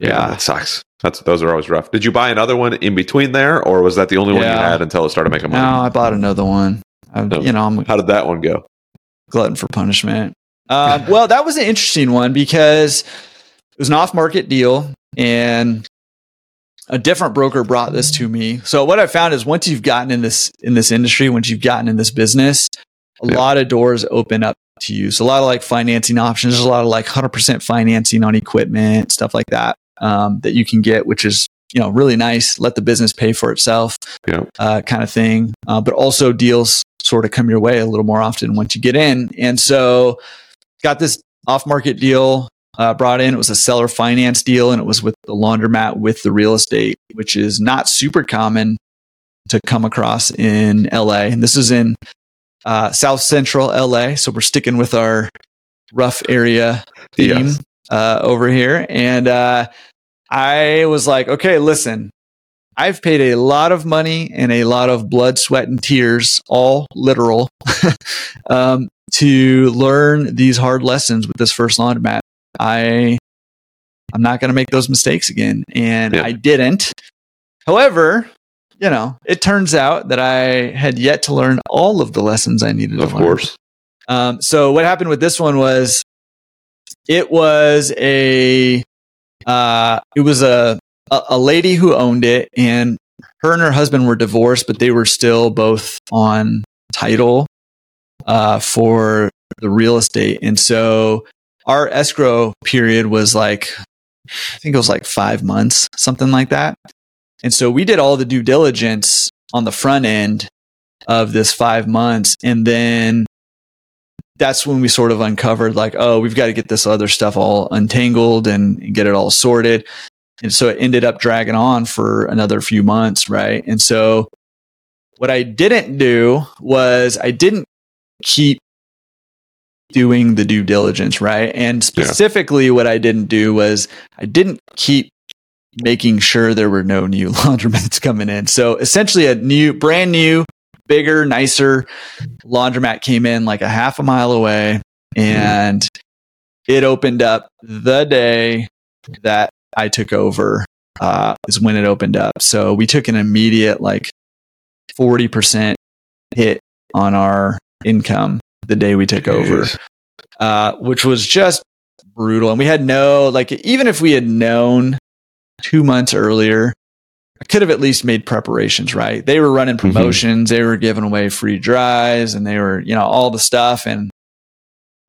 Yeah. that sucks. That's those are always rough. Did you buy another one in between there, or was that the only one you had until it started making money? No. I bought another one. I, Oh. You know, I'm How did that one go? glutton for punishment. Uh, well, that was an interesting one because it was an off-market deal, and a different broker brought this to me. So what I found is once you've gotten in this in this industry, once you've gotten in this business, a Yeah. lot of doors open up to you. So a lot of like financing options. There's a lot of like 100% financing on equipment, stuff like that, um, that you can get, which is you know really nice. Let the business pay for itself Yeah. uh, kind of thing. Uh, but also deals sort of come your way a little more often once you get in. And so got this off market deal uh, brought in. It was a seller finance deal and it was with the laundromat with the real estate, which is not super common to come across in LA. And this is in uh, South Central LA. So we're sticking with our rough area theme Yes. uh, over here. And uh, I was like, okay, listen, I've paid a lot of money and a lot of blood, sweat, and tears, all literal, um, to learn these hard lessons with this first laundromat. I, I'm not going to make those mistakes again, and Yeah. I didn't. However, you know, it turns out that I had yet to learn all of the lessons I needed Of to learn. course. Um, so what happened with this one was it was a uh, it was a, a a lady who owned it, and her and her husband were divorced, but they were still both on title uh, for the real estate, and so our escrow period was like I think it was like five months, something like that. And so we did all the due diligence on the front end of this five months. And then that's when we sort of uncovered like, oh, we've got to get this other stuff all untangled and, get it all sorted. And so it ended up dragging on for another few months. Right. And so what I didn't do was I didn't keep doing the due diligence, right? And specifically, yeah. what I didn't do was I didn't keep making sure there were no new laundromats coming in. So essentially, a new, brand new, bigger, nicer laundromat came in like a half a mile away, and it opened up the day that I took over. Uh, is when it opened up. So we took an immediate like forty percent hit on our income the day we took over, uh, which was just brutal. And we had no, like, even if we had known two months earlier, I could have at least made preparations, right? They were running mm-hmm. promotions, mm-hmm. they were giving away free drives, and they were, you know, all the stuff. And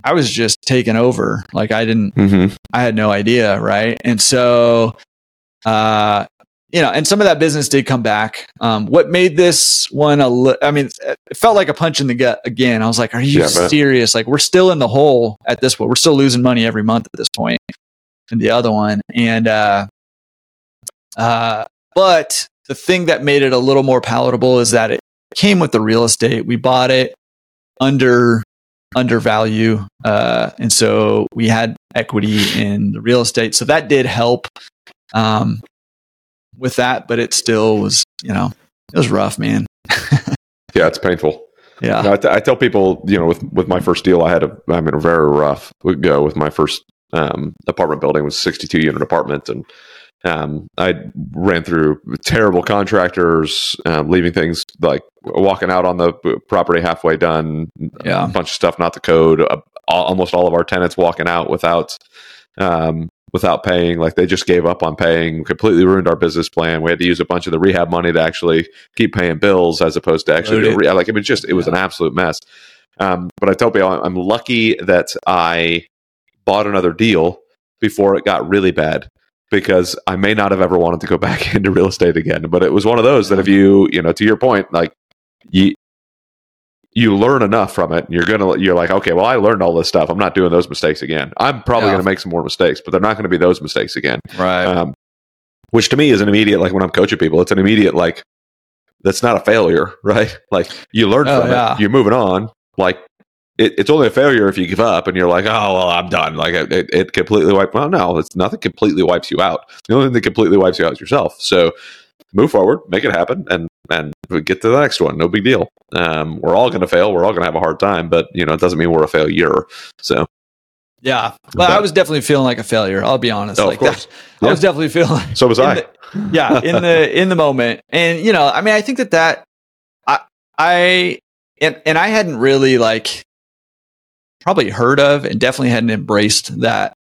I was just taking over. Like, I didn't, mm-hmm. I had no idea, right? And so, uh, you know, and some of that business did come back. Um, what made this one a li- I mean, it felt like a punch in the gut again. I was like, are you yeah, serious? Like, we're still in the hole at this point. We're still losing money every month at this point in the other one. And, uh, uh, but the thing that made it a little more palatable is that it came with the real estate. We bought it under undervalue. Uh, and so we had equity in the real estate. So that did help. Um, with that, but it still was, you know, it was rough, man. yeah, it's painful. Yeah, know, I, t- I tell people, you know, with with my first deal, I had a, I mean, a very rough go with my first um, apartment building it was 62 unit apartment, and um, I ran through terrible contractors, um, leaving things like walking out on the property halfway done, yeah. a bunch of stuff not the code. Uh, almost all of our tenants walking out without um, without paying. Like they just gave up on paying, completely ruined our business plan. We had to use a bunch of the rehab money to actually keep paying bills as opposed to actually re- like it was just it was an absolute mess. Um, but I tell people I'm lucky that I bought another deal before it got really bad because I may not have ever wanted to go back into real estate again. But it was one of those that if you, you know, to your point, like you, you learn enough from it. You're gonna you're like, okay, well, I learned all this stuff. I'm not doing those mistakes again. I'm probably yeah. gonna make some more mistakes, but they're not gonna be those mistakes again. Right. Um, which to me is an immediate like when I'm coaching people, it's an immediate like that's not a failure, right? Like you learn oh, from yeah. it, you're moving on. Like it, it's only a failure if you give up and you're like, oh well, I'm done. Like it, it completely wipes. Well, no, it's nothing. Completely wipes you out. The only thing that completely wipes you out is yourself. So move forward, make it happen, and and get to the next one. No big deal. Um, we're all going to fail. We're all going to have a hard time, but you know, it doesn't mean we're a failure. So, yeah. Well, but, I was definitely feeling like a failure. I'll be honest. Oh, like of course. That, yeah. I was definitely feeling. So was I. The, yeah, in the in the moment, and you know, I mean, I think that that I I and and I hadn't really like probably heard of and definitely hadn't embraced that.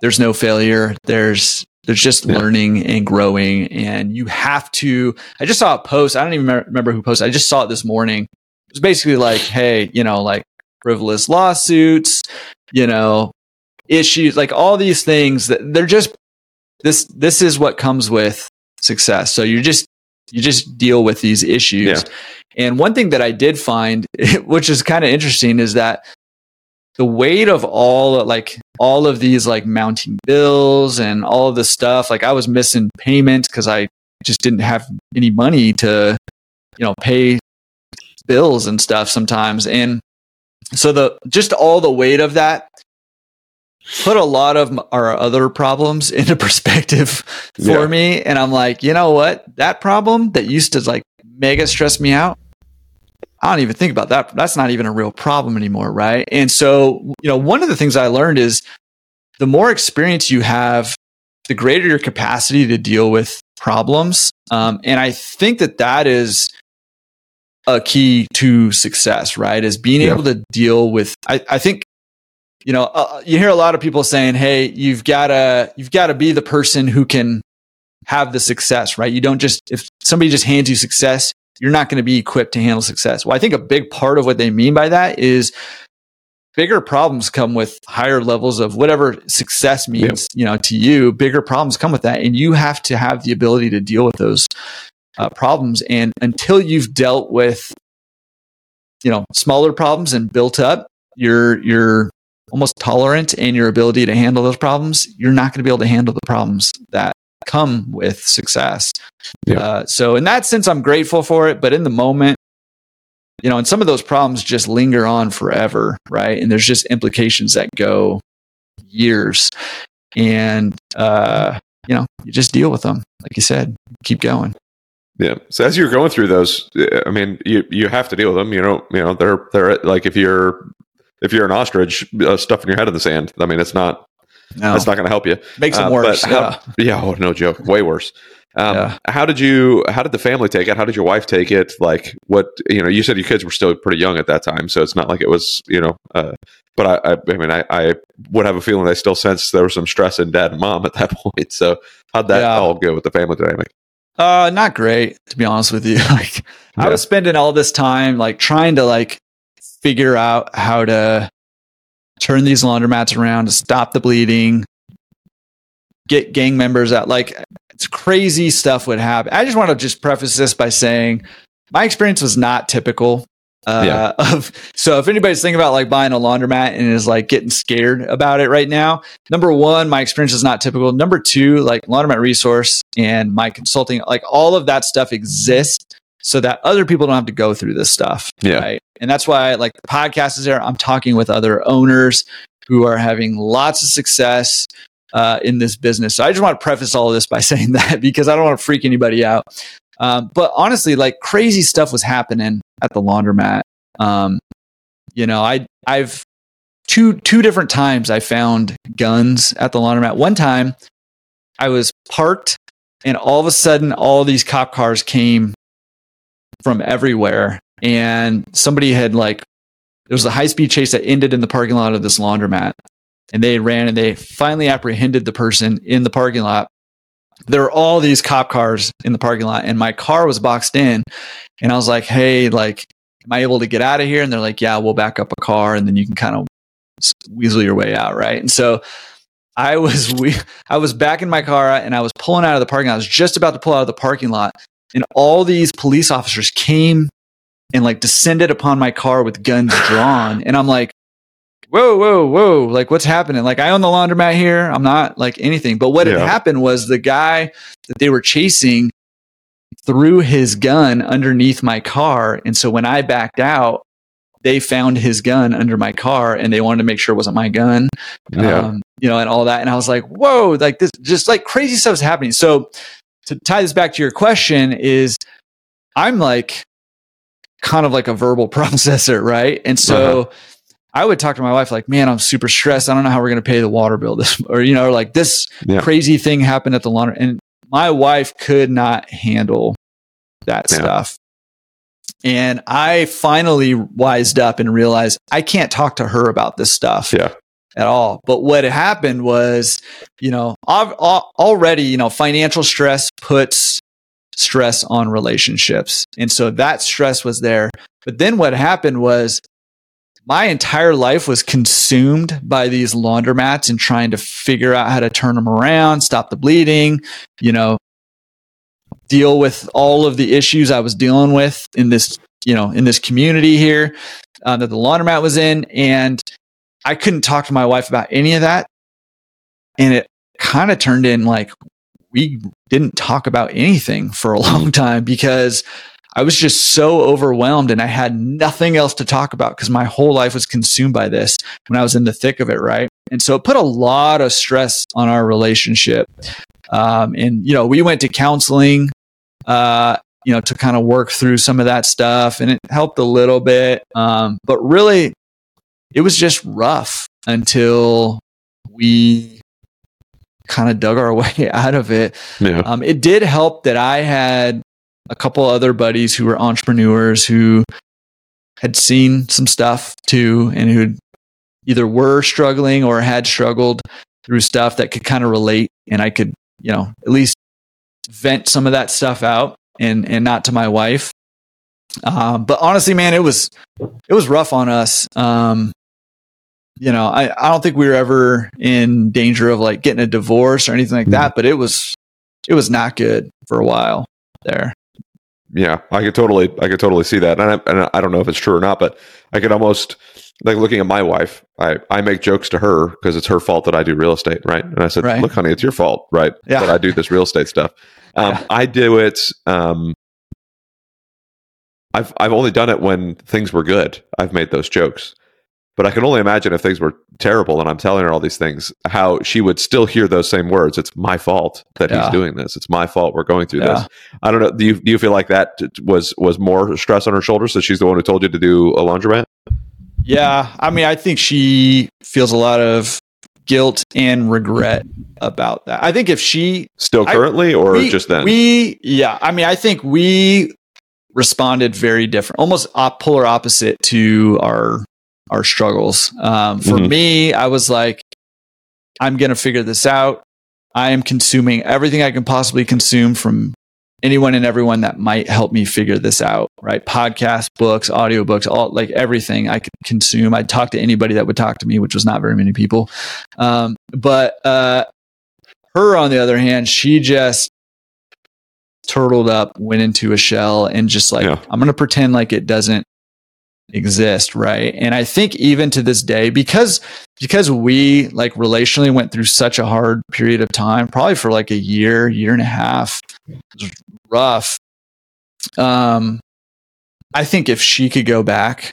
There's no failure. There's there's just yeah. learning and growing. And you have to, I just saw a post. I don't even remember who posted. I just saw it this morning. It was basically like, hey, you know, like frivolous lawsuits, you know, issues, like all these things that they're just, this, this is what comes with success. So you just, you just deal with these issues. Yeah. And one thing that I did find, which is kind of interesting, is that the weight of all like all of these like mounting bills and all of this stuff like i was missing payments because i just didn't have any money to you know pay bills and stuff sometimes. And so the just all the weight of that put a lot of our other problems into perspective for yeah. me. And i'm like you know what? That problem that used to like mega stress me out I don't even think about that. That's not even a real problem anymore, right? And so, you know, one of the things I learned is the more experience you have, the greater your capacity to deal with problems. Um, and I think that that is a key to success, right? Is being yeah. able to deal with, I, I think, you know, uh, you hear a lot of people saying, Hey, you've gotta, you've gotta be the person who can have the success, right? You don't just, if somebody just hands you success, you're not going to be equipped to handle success. Well, I think a big part of what they mean by that is bigger problems come with higher levels of whatever success means, you know, to you, bigger problems come with that. And you have to have the ability to deal with those uh, problems. And until you've dealt with, you know, smaller problems and built up your, your almost tolerant and your ability to handle those problems, you're not going to be able to handle the problems that come with success. Yeah. Uh, so in that sense, I'm grateful for it. But in the moment, you know, and some of those problems just linger on forever, right? And there's just implications that go years. And, uh, you know, you just deal with them. Like you said, keep going. Yeah. So as you're going through those, I mean, you, you have to deal with them. You know, you know, they're, they're like, if you're, if you're an ostrich uh, stuffing your head in the sand, I mean, it's not, no. that's not going to help you. Makes them uh, worse. How, yeah. yeah. Oh, no joke. Way worse. Um, yeah. How did you? How did the family take it? How did your wife take it? Like, what you know? You said your kids were still pretty young at that time, so it's not like it was you know. Uh, but I, I, I mean, I, I, would have a feeling they still sense there was some stress in dad and mom at that point. So how'd that yeah. all go with the family dynamic? Uh, not great to be honest with you. like, yeah. I was spending all this time like trying to like figure out how to turn these laundromats around to stop the bleeding, get gang members out. Like it's crazy stuff would happen. I just want to just preface this by saying my experience was not typical. Uh, yeah. of so if anybody's thinking about like buying a laundromat and is like getting scared about it right now, number one, my experience is not typical. Number two, like laundromat resource and my consulting, like all of that stuff exists so that other people don't have to go through this stuff. Yeah. Right. And that's why like the podcast is there. I'm talking with other owners who are having lots of success uh, in this business. So I just want to preface all of this by saying that because I don't want to freak anybody out. Um, but honestly, like crazy stuff was happening at the laundromat. Um, you know, I I've two two different times I found guns at the laundromat. One time I was parked and all of a sudden all these cop cars came from everywhere and somebody had like there was a high speed chase that ended in the parking lot of this laundromat and they ran and they finally apprehended the person in the parking lot. There were all these cop cars in the parking lot, and my car was boxed in. And I was like, "Hey, like, am I able to get out of here?" And they're like, "Yeah, we'll back up a car, and then you can kind of weasel your way out, right?" And so I was we I was back in my car and I was pulling out of the parking lot. I was just about to pull out of the parking lot, and all these police officers came and like descended upon my car with guns drawn. And I'm like, whoa, whoa, whoa, like what's happening? Like I own the laundromat here. I'm not like anything. But what yeah. had happened was the guy that they were chasing threw his gun underneath my car. And so when I backed out, they found his gun under my car and they wanted to make sure it wasn't my gun. Yeah. Um, you know, and all that. And I was like, whoa, like this just like crazy stuff is happening. So to tie this back to your question is I'm like kind of like a verbal processor, right? And so uh-huh I would talk to my wife like, man, I'm super stressed. I don't know how we're going to pay the water bill this, or, you know, like this yeah. crazy thing happened at the laundry. And my wife could not handle that yeah. stuff. And I finally wised up and realized I can't talk to her about this stuff. Yeah. At all. But what happened was, you know, I've, already, you know, financial stress puts stress on relationships. And so that stress was there. But then what happened was my entire life was consumed by these laundromats and trying to figure out how to turn them around, stop the bleeding, you know, deal with all of the issues I was dealing with in this, you know, in this community here uh, that the laundromat was in. And I couldn't talk to my wife about any of that. And it kind of turned in like we didn't talk about anything for a long time because I was just so overwhelmed and I had nothing else to talk about because my whole life was consumed by this when I was in the thick of it, right? And so it put a lot of stress on our relationship. Um, and, you know, we went to counseling, uh, you know, to kind of work through some of that stuff and it helped a little bit. Um, but really, it was just rough until we kind of dug our way out of it. Yeah. Um, it did help that I had a couple other buddies who were entrepreneurs who had seen some stuff too and who either were struggling or had struggled through stuff that could kind of relate and I could, you know, at least vent some of that stuff out and and not to my wife. Um, but honestly, man, it was it was rough on us. Um, you know, I, I don't think we were ever in danger of like getting a divorce or anything like that, mm-hmm. but it was it was not good for a while there. Yeah, I could totally I could totally see that, and I, and I don't know if it's true or not, but I could almost like looking at my wife. I I make jokes to her because it's her fault that I do real estate, right? And I said, right. "Look, honey, it's your fault, right? Yeah. That I do this real estate stuff. Um, yeah. I do it. Um, I've I've only done it when things were good. I've made those jokes. But I can only imagine if things were terrible and I'm telling her all these things, how she would still hear those same words. It's my fault that yeah. he's doing this. It's my fault we're going through yeah. this. I don't know. Do you do you feel like that was was more stress on her shoulders? So she's the one who told you to do a laundromat? Yeah, I mean, I think she feels a lot of guilt and regret about that. I think if she still currently I, or we, just then, we yeah, I mean, I think we responded very different, almost op- polar opposite to our our struggles. Um, for mm-hmm. me, I was like, I'm going to figure this out. I am consuming everything I can possibly consume from anyone and everyone that might help me figure this out, right? Podcasts, books, audiobooks, all like everything I could consume. I'd talk to anybody that would talk to me, which was not very many people. Um, but uh, her, on the other hand, she just turtled up, went into a shell, and just like, yeah. I'm going to pretend like it doesn't exist right and i think even to this day because because we like relationally went through such a hard period of time probably for like a year year and a half it was rough um i think if she could go back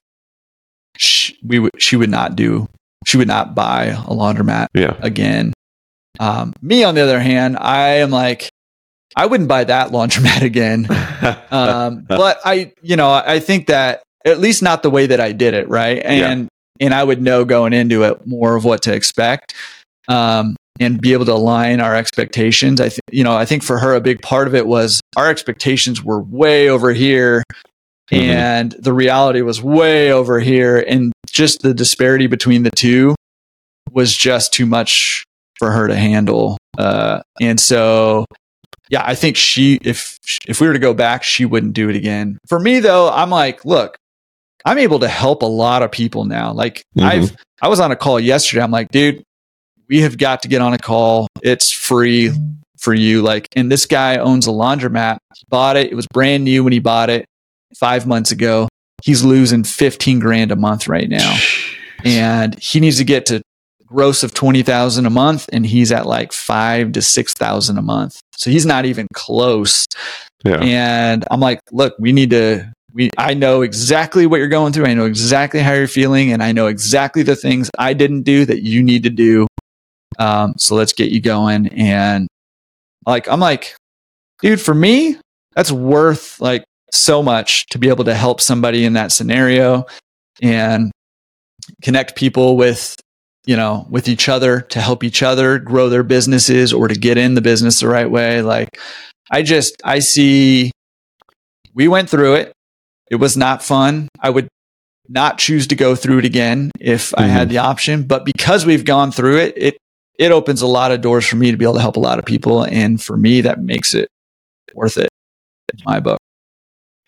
she, we would she would not do she would not buy a laundromat yeah. again um me on the other hand i am like I wouldn't buy that laundromat again. um, but I, you know, I think that at least not the way that I did it, right? And yeah. and I would know going into it more of what to expect. Um, and be able to align our expectations. I think, you know, I think for her, a big part of it was our expectations were way over here mm-hmm. and the reality was way over here. And just the disparity between the two was just too much for her to handle. Uh, and so yeah, I think she, if, if we were to go back, she wouldn't do it again. For me though, I'm like, look, I'm able to help a lot of people now. Like mm-hmm. I've, I was on a call yesterday. I'm like, dude, we have got to get on a call. It's free for you. Like, and this guy owns a laundromat. He bought it. It was brand new when he bought it five months ago. He's losing 15 grand a month right now. And he needs to get to gross of 20,000 a month and he's at like five to 6,000 a month. So he's not even close. Yeah. And I'm like, look, we need to, we I know exactly what you're going through. I know exactly how you're feeling, and I know exactly the things I didn't do that you need to do. Um, so let's get you going. And like I'm like, dude, for me, that's worth like so much to be able to help somebody in that scenario and connect people with you know with each other to help each other grow their businesses or to get in the business the right way like i just i see we went through it it was not fun. I would not choose to go through it again if mm-hmm. I had mm-hmm. the option. But because we've gone through it, it it opens a lot of doors for me to be able to help a lot of people, and for me, that makes it worth it. In my book.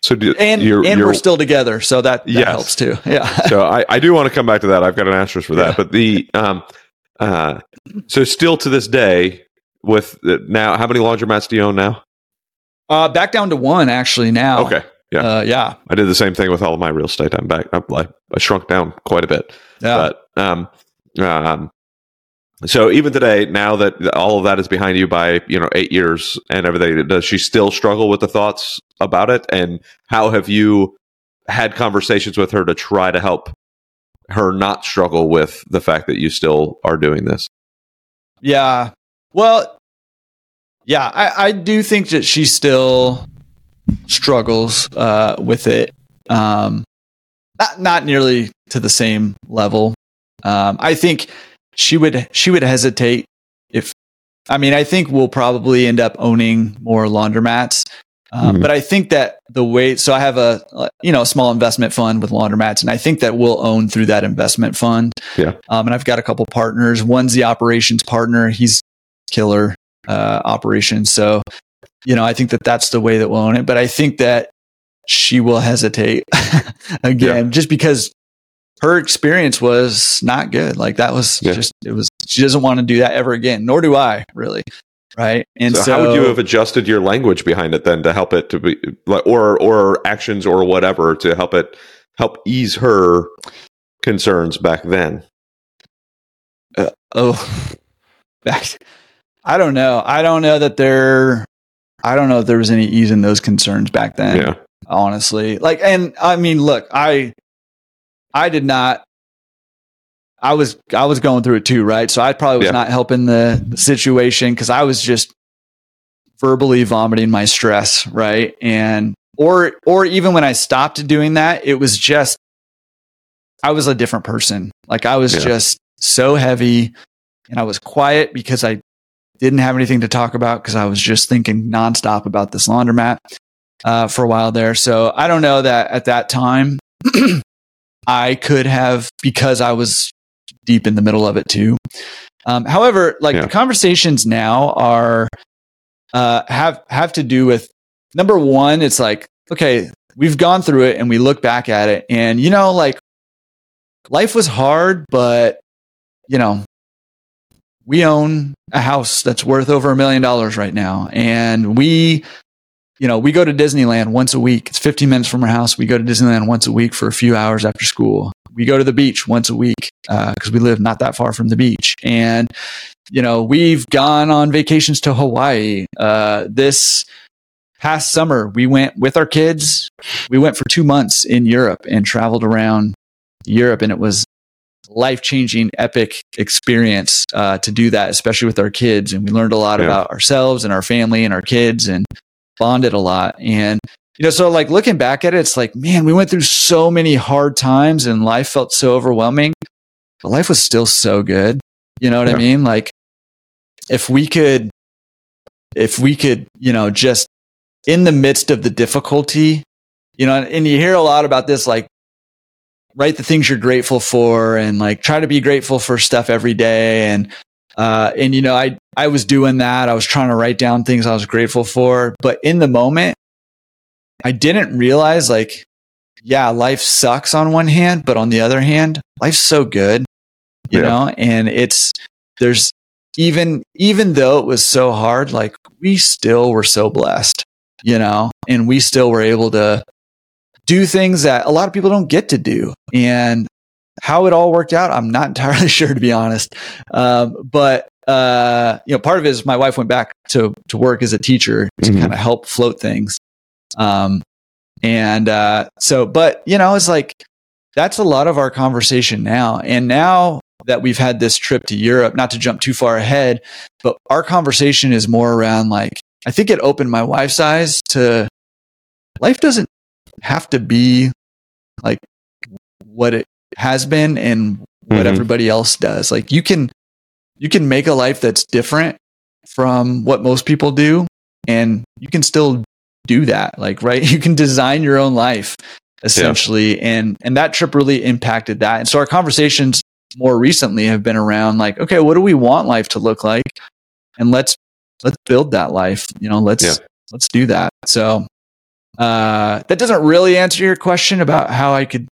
So do, and you're, and you're, we're still together, so that, that yes. helps too. Yeah. so I, I do want to come back to that. I've got an asterisk for that, yeah. but the um uh so still to this day with the, now how many laundromats do you own now? Uh, back down to one actually now. Okay. Yeah. Uh, yeah. I did the same thing with all of my real estate. I'm back. I, I shrunk down quite a bit. Yeah. But, um, um, so even today, now that all of that is behind you by, you know, eight years and everything, does she still struggle with the thoughts about it? And how have you had conversations with her to try to help her not struggle with the fact that you still are doing this? Yeah. Well, yeah, I, I do think that she still struggles uh, with it. Um, not not nearly to the same level. Um, I think she would she would hesitate if I mean I think we'll probably end up owning more laundromats. Um, mm-hmm. But I think that the way, so I have a, you know, a small investment fund with laundromats, and I think that we'll own through that investment fund. Yeah. Um, and I've got a couple partners. One's the operations partner. He's killer uh, operations. So, you know, I think that that's the way that we'll own it. But I think that she will hesitate again, yeah. just because her experience was not good. Like that was yeah. just, it was, she doesn't want to do that ever again, nor do I really right and so, so, how would you have adjusted your language behind it then to help it to be like or or actions or whatever to help it help ease her concerns back then uh, oh back i don't know i don't know that there i don't know if there was any ease in those concerns back then yeah honestly like and i mean look i i did not I was I was going through it too, right? So I probably was yeah. not helping the, the situation because I was just verbally vomiting my stress, right? And or or even when I stopped doing that, it was just I was a different person. Like I was yeah. just so heavy and I was quiet because I didn't have anything to talk about because I was just thinking nonstop about this laundromat uh, for a while there. So I don't know that at that time I could have because I was deep in the middle of it too. Um, however, like yeah. the conversations now are uh, have have to do with number one. It's like okay, we've gone through it and we look back at it, and you know, like life was hard, but you know, we own a house that's worth over a million dollars right now, and we you know, we go to Disneyland once a week. It's 15 minutes from our house. We go to Disneyland once a week for a few hours after school. We go to the beach once a week because uh, we live not that far from the beach. And, you know, we've gone on vacations to Hawaii. Uh, this past summer, we went with our kids. We went for two months in Europe and traveled around Europe. And it was life changing, epic experience uh, to do that, especially with our kids. And we learned a lot yeah. about ourselves and our family and our kids. And bonded a lot. And, you know, so like looking back at it, it's like, man, we went through so many hard times and life felt so overwhelming, but life was still so good. You know what yeah. I mean? Like if we could, if we could, you know, just in the midst of the difficulty, you know, and you hear a lot about this, like write the things you're grateful for and like try to be grateful for stuff every day. And uh, and you know, I I was doing that. I was trying to write down things I was grateful for, but in the moment, I didn't realize like, yeah, life sucks on one hand, but on the other hand, life's so good, you yeah. know. And it's there's even even though it was so hard, like we still were so blessed, you know, and we still were able to do things that a lot of people don't get to do. And how it all worked out, I'm not entirely sure to be honest. Um, but uh, you know, part of it is my wife went back to to work as a teacher to mm-hmm. kind of help float things. Um, and uh, so, but you know, it's like that's a lot of our conversation now. And now that we've had this trip to Europe, not to jump too far ahead, but our conversation is more around like I think it opened my wife's eyes to life doesn't have to be like what it has been and what mm-hmm. everybody else does. Like you can you can make a life that's different from what most people do and you can still do that. Like right, you can design your own life essentially yeah. and and that trip really impacted that. And so our conversations more recently have been around like okay, what do we want life to look like? And let's let's build that life. You know, let's yeah. let's do that. So uh, that doesn't really answer your question about how I could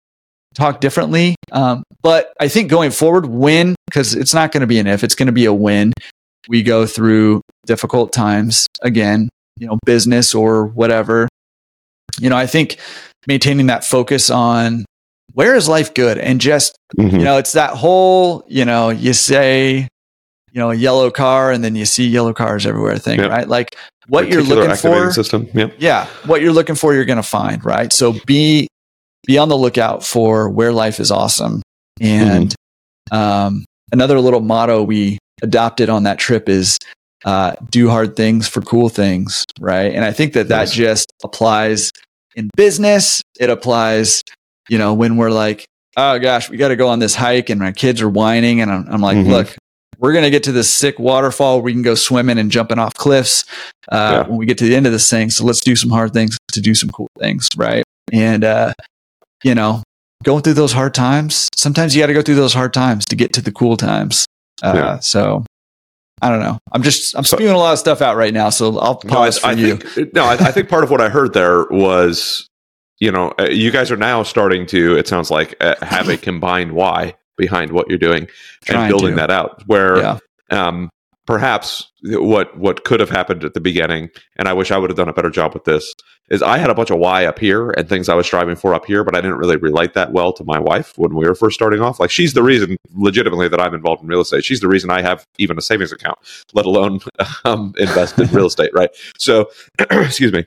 talk differently. Um, but I think going forward, when, because it's not going to be an if, it's going to be a when we go through difficult times again, you know, business or whatever. You know, I think maintaining that focus on where is life good and just, mm-hmm. you know, it's that whole, you know, you say, you know, a yellow car and then you see yellow cars everywhere thing, yep. right? Like what you're looking for. System. Yep. Yeah. What you're looking for, you're going to find, right? So be be on the lookout for where life is awesome. And mm-hmm. um, another little motto we adopted on that trip is uh, do hard things for cool things, right? And I think that that nice. just applies in business. It applies, you know, when we're like, oh gosh, we got to go on this hike and my kids are whining. And I'm, I'm like, mm-hmm. look, we're going to get to this sick waterfall. We can go swimming and jumping off cliffs uh, yeah. when we get to the end of this thing. So let's do some hard things to do some cool things, right? And uh, you know, going through those hard times. Sometimes you got to go through those hard times to get to the cool times. Uh, yeah. So I don't know. I'm just I'm spewing a lot of stuff out right now, so I'll pause no, I, I you. Think, no, I, I, think part of what I heard there was, you know, uh, you guys are now starting to. It sounds like uh, have a combined why behind what you're doing and building to. that out. Where yeah. um, perhaps what what could have happened at the beginning, and I wish I would have done a better job with this, is I had a bunch of why up here and things I was striving for up here, but I didn't really relate that well to my wife when we were first starting off. Like she's the reason, legitimately, that I'm involved in real estate. She's the reason I have even a savings account, let alone um, invest in real estate. Right. So, excuse me.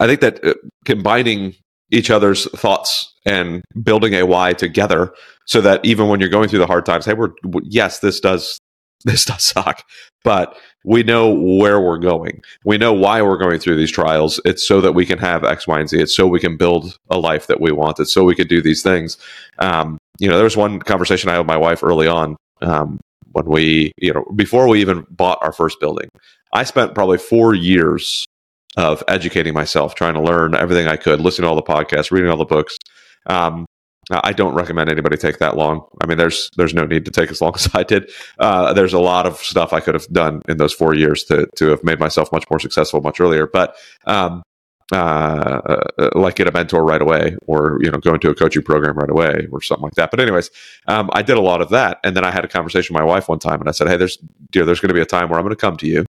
I think that uh, combining each other's thoughts and building a why together so that even when you're going through the hard times, hey, we're yes, this does this does suck, but we know where we're going. We know why we're going through these trials. It's so that we can have X, Y, and Z. It's so we can build a life that we want. It's so we can do these things. Um, you know, there was one conversation I had with my wife early on um, when we, you know, before we even bought our first building. I spent probably four years of educating myself, trying to learn everything I could, listening to all the podcasts, reading all the books. Um, I don't recommend anybody take that long. I mean, there's there's no need to take as long as I did. Uh, there's a lot of stuff I could have done in those four years to to have made myself much more successful much earlier. But um, uh, uh, like get a mentor right away, or you know, go into a coaching program right away, or something like that. But anyways, um, I did a lot of that, and then I had a conversation with my wife one time, and I said, "Hey, there's dear, there's going to be a time where I'm going to come to you,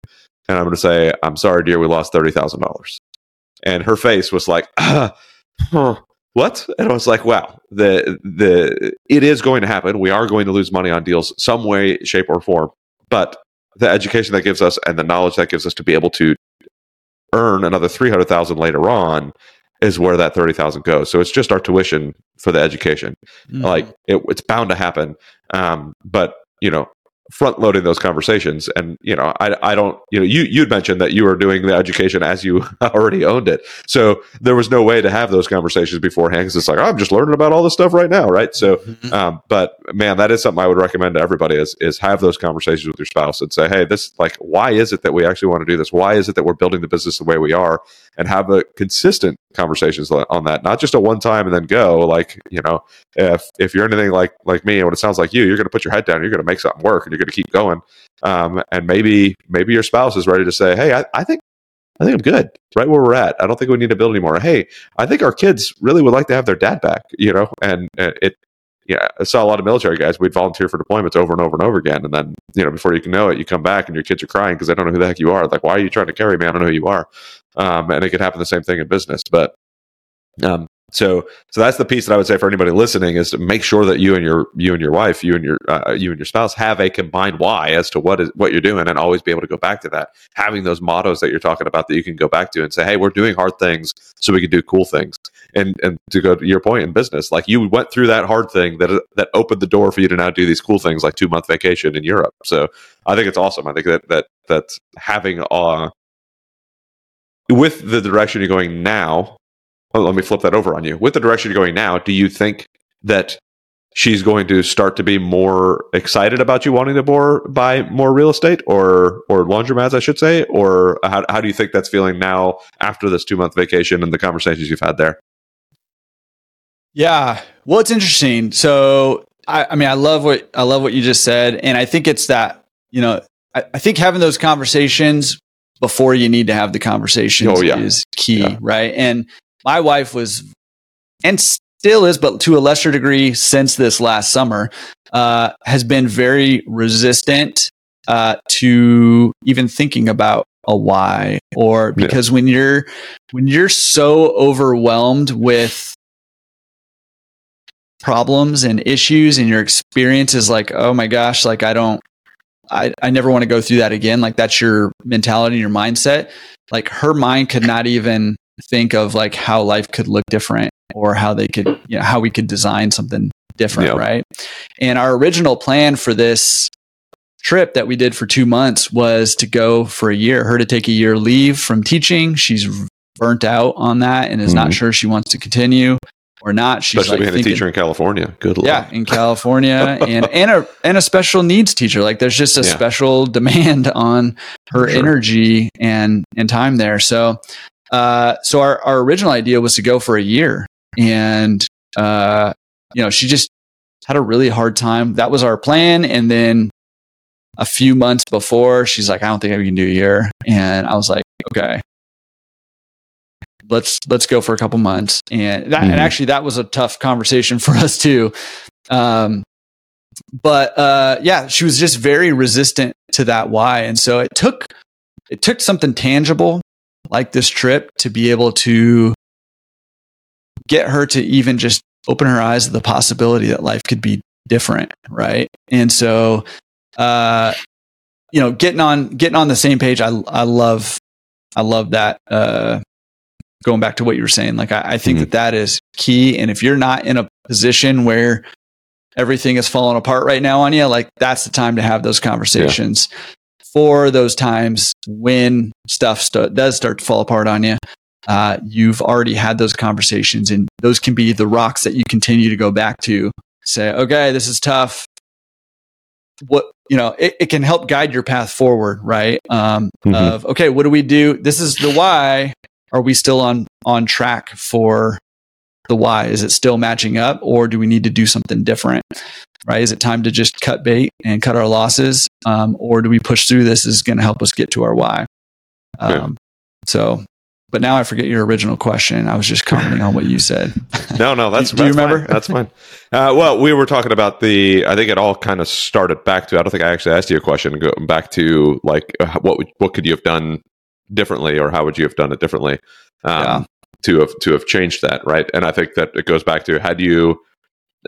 and I'm going to say, I'm sorry, dear, we lost thirty thousand dollars." And her face was like, huh, what? And I was like, wow, the the it is going to happen. We are going to lose money on deals some way, shape, or form. But the education that gives us and the knowledge that gives us to be able to earn another three hundred thousand later on is where that thirty thousand goes. So it's just our tuition for the education. Mm-hmm. Like it, it's bound to happen. Um, but you know, front loading those conversations. And you know i i don't you know you you'd mentioned that you were doing the education as you already owned it. So there was no way to have those conversations beforehand because it's like oh, i'm just learning about all this stuff right now right? So mm-hmm. um, but man that is something i would recommend to everybody is is have those conversations with your spouse and say hey this like why is it that we actually want to do this? Why is it that we're building the business the way we are? And have a consistent conversations on that not just a one time and then go like you know if if you're anything like like me and what it sounds like you you're going to put your head down you're going to make something work you're going to keep going. Um, and maybe maybe your spouse is ready to say, "Hey, I, I think I think I'm good right where we're at. I don't think we need to build anymore. Hey, I think our kids really would like to have their dad back, you know, and, it, yeah, I saw a lot of military guys. We'd volunteer for deployments over and over and over again. And then, you know, before you can know it, you come back and your kids are crying because they don't know who the heck you are. Like, why are you trying to carry me? I don't know who you are. Um, and it could happen the same thing in business. But um, so, so that's the piece that I would say for anybody listening is to make sure that you and your you and your wife, you and your uh, you and your spouse have a combined why as to what is what you're doing, and always be able to go back to that. Having those mottos that you're talking about that you can go back to and say, "Hey, we're doing hard things so we can do cool things." And and to go to your point in business, like you went through that hard thing that that opened the door for you to now do these cool things like two month vacation in Europe. So I think it's awesome. I think that that that having uh with the direction you're going now well, let me flip that over on you. With the direction you're going now, do you think that she's going to start to be more excited about you wanting to more, buy more real estate or or laundromats, I should say? Or how, how do you think that's feeling now after this two month vacation and the conversations you've had there? Yeah, well, it's interesting. So, I, I mean, I love what I love what you just said, and I think it's that you know, I, I think having those conversations before you need to have the conversations oh, yeah. is key, yeah. right? And my wife was, and still is, but to a lesser degree since this last summer, uh, has been very resistant uh, to even thinking about a why or because yeah. when you're when you're so overwhelmed with problems and issues and your experience is like oh my gosh like i don't i, I never want to go through that again like that's your mentality and your mindset like her mind could not even think of like how life could look different or how they could, you know, how we could design something different, yep. right? And our original plan for this trip that we did for two months was to go for a year, her to take a year leave from teaching. She's burnt out on that and is mm-hmm. not sure she wants to continue. or not. She's Especially like being thinking, a teacher in California. Good luck. yeah, in California, and and a and a special needs teacher. Like there's just a Yeah. special demand on her Sure. energy and and time there. So, uh, so our our original idea was to go for a year, and uh, you know, she just had a really hard time. That was our plan, and then a few months before, she's like, "I don't think I can do a year," and I was like, "Okay." Let's let's go for a couple months, and that, Mhm. and actually that was a tough conversation for us too. Um, but uh, yeah, she was just very resistant to that why, and so it took it took something tangible like this trip to be able to get her to even just open her eyes to the possibility that life could be different, right? And so, uh, you know, getting on getting on the same page, I I love I love that. Uh, going back to what you were saying, like I, I think Mhm. that that is key. And if you're not in a position where everything is falling apart right now on you, like that's the time to have those conversations. For those times when stuff st- does start to fall apart on you, uh, you've already had those conversations, and those can be the rocks that you continue to go back to. Say, okay, this is tough. What you know, it, it can help guide your path forward, right? Um, Mhm. Of okay, what do we do? This is the why. Are we still on on track for the why? Is it still matching up, or do we need to do something different? Right? Is it time to just cut bait and cut our losses, um, or do we push through this? Is going to help us get to our why. Um, so, but now I forget your original question. I was just commenting on what you said. No, no, that's Do you that's fine. That's fine. Uh, well, we were talking about the. I think it all kind of started back to. I don't think I actually asked you a question. Going back to like, uh, what would, what could you have done differently, or how would you have done it differently um, Yeah. to have to have changed that, right? And I think that it goes back to had you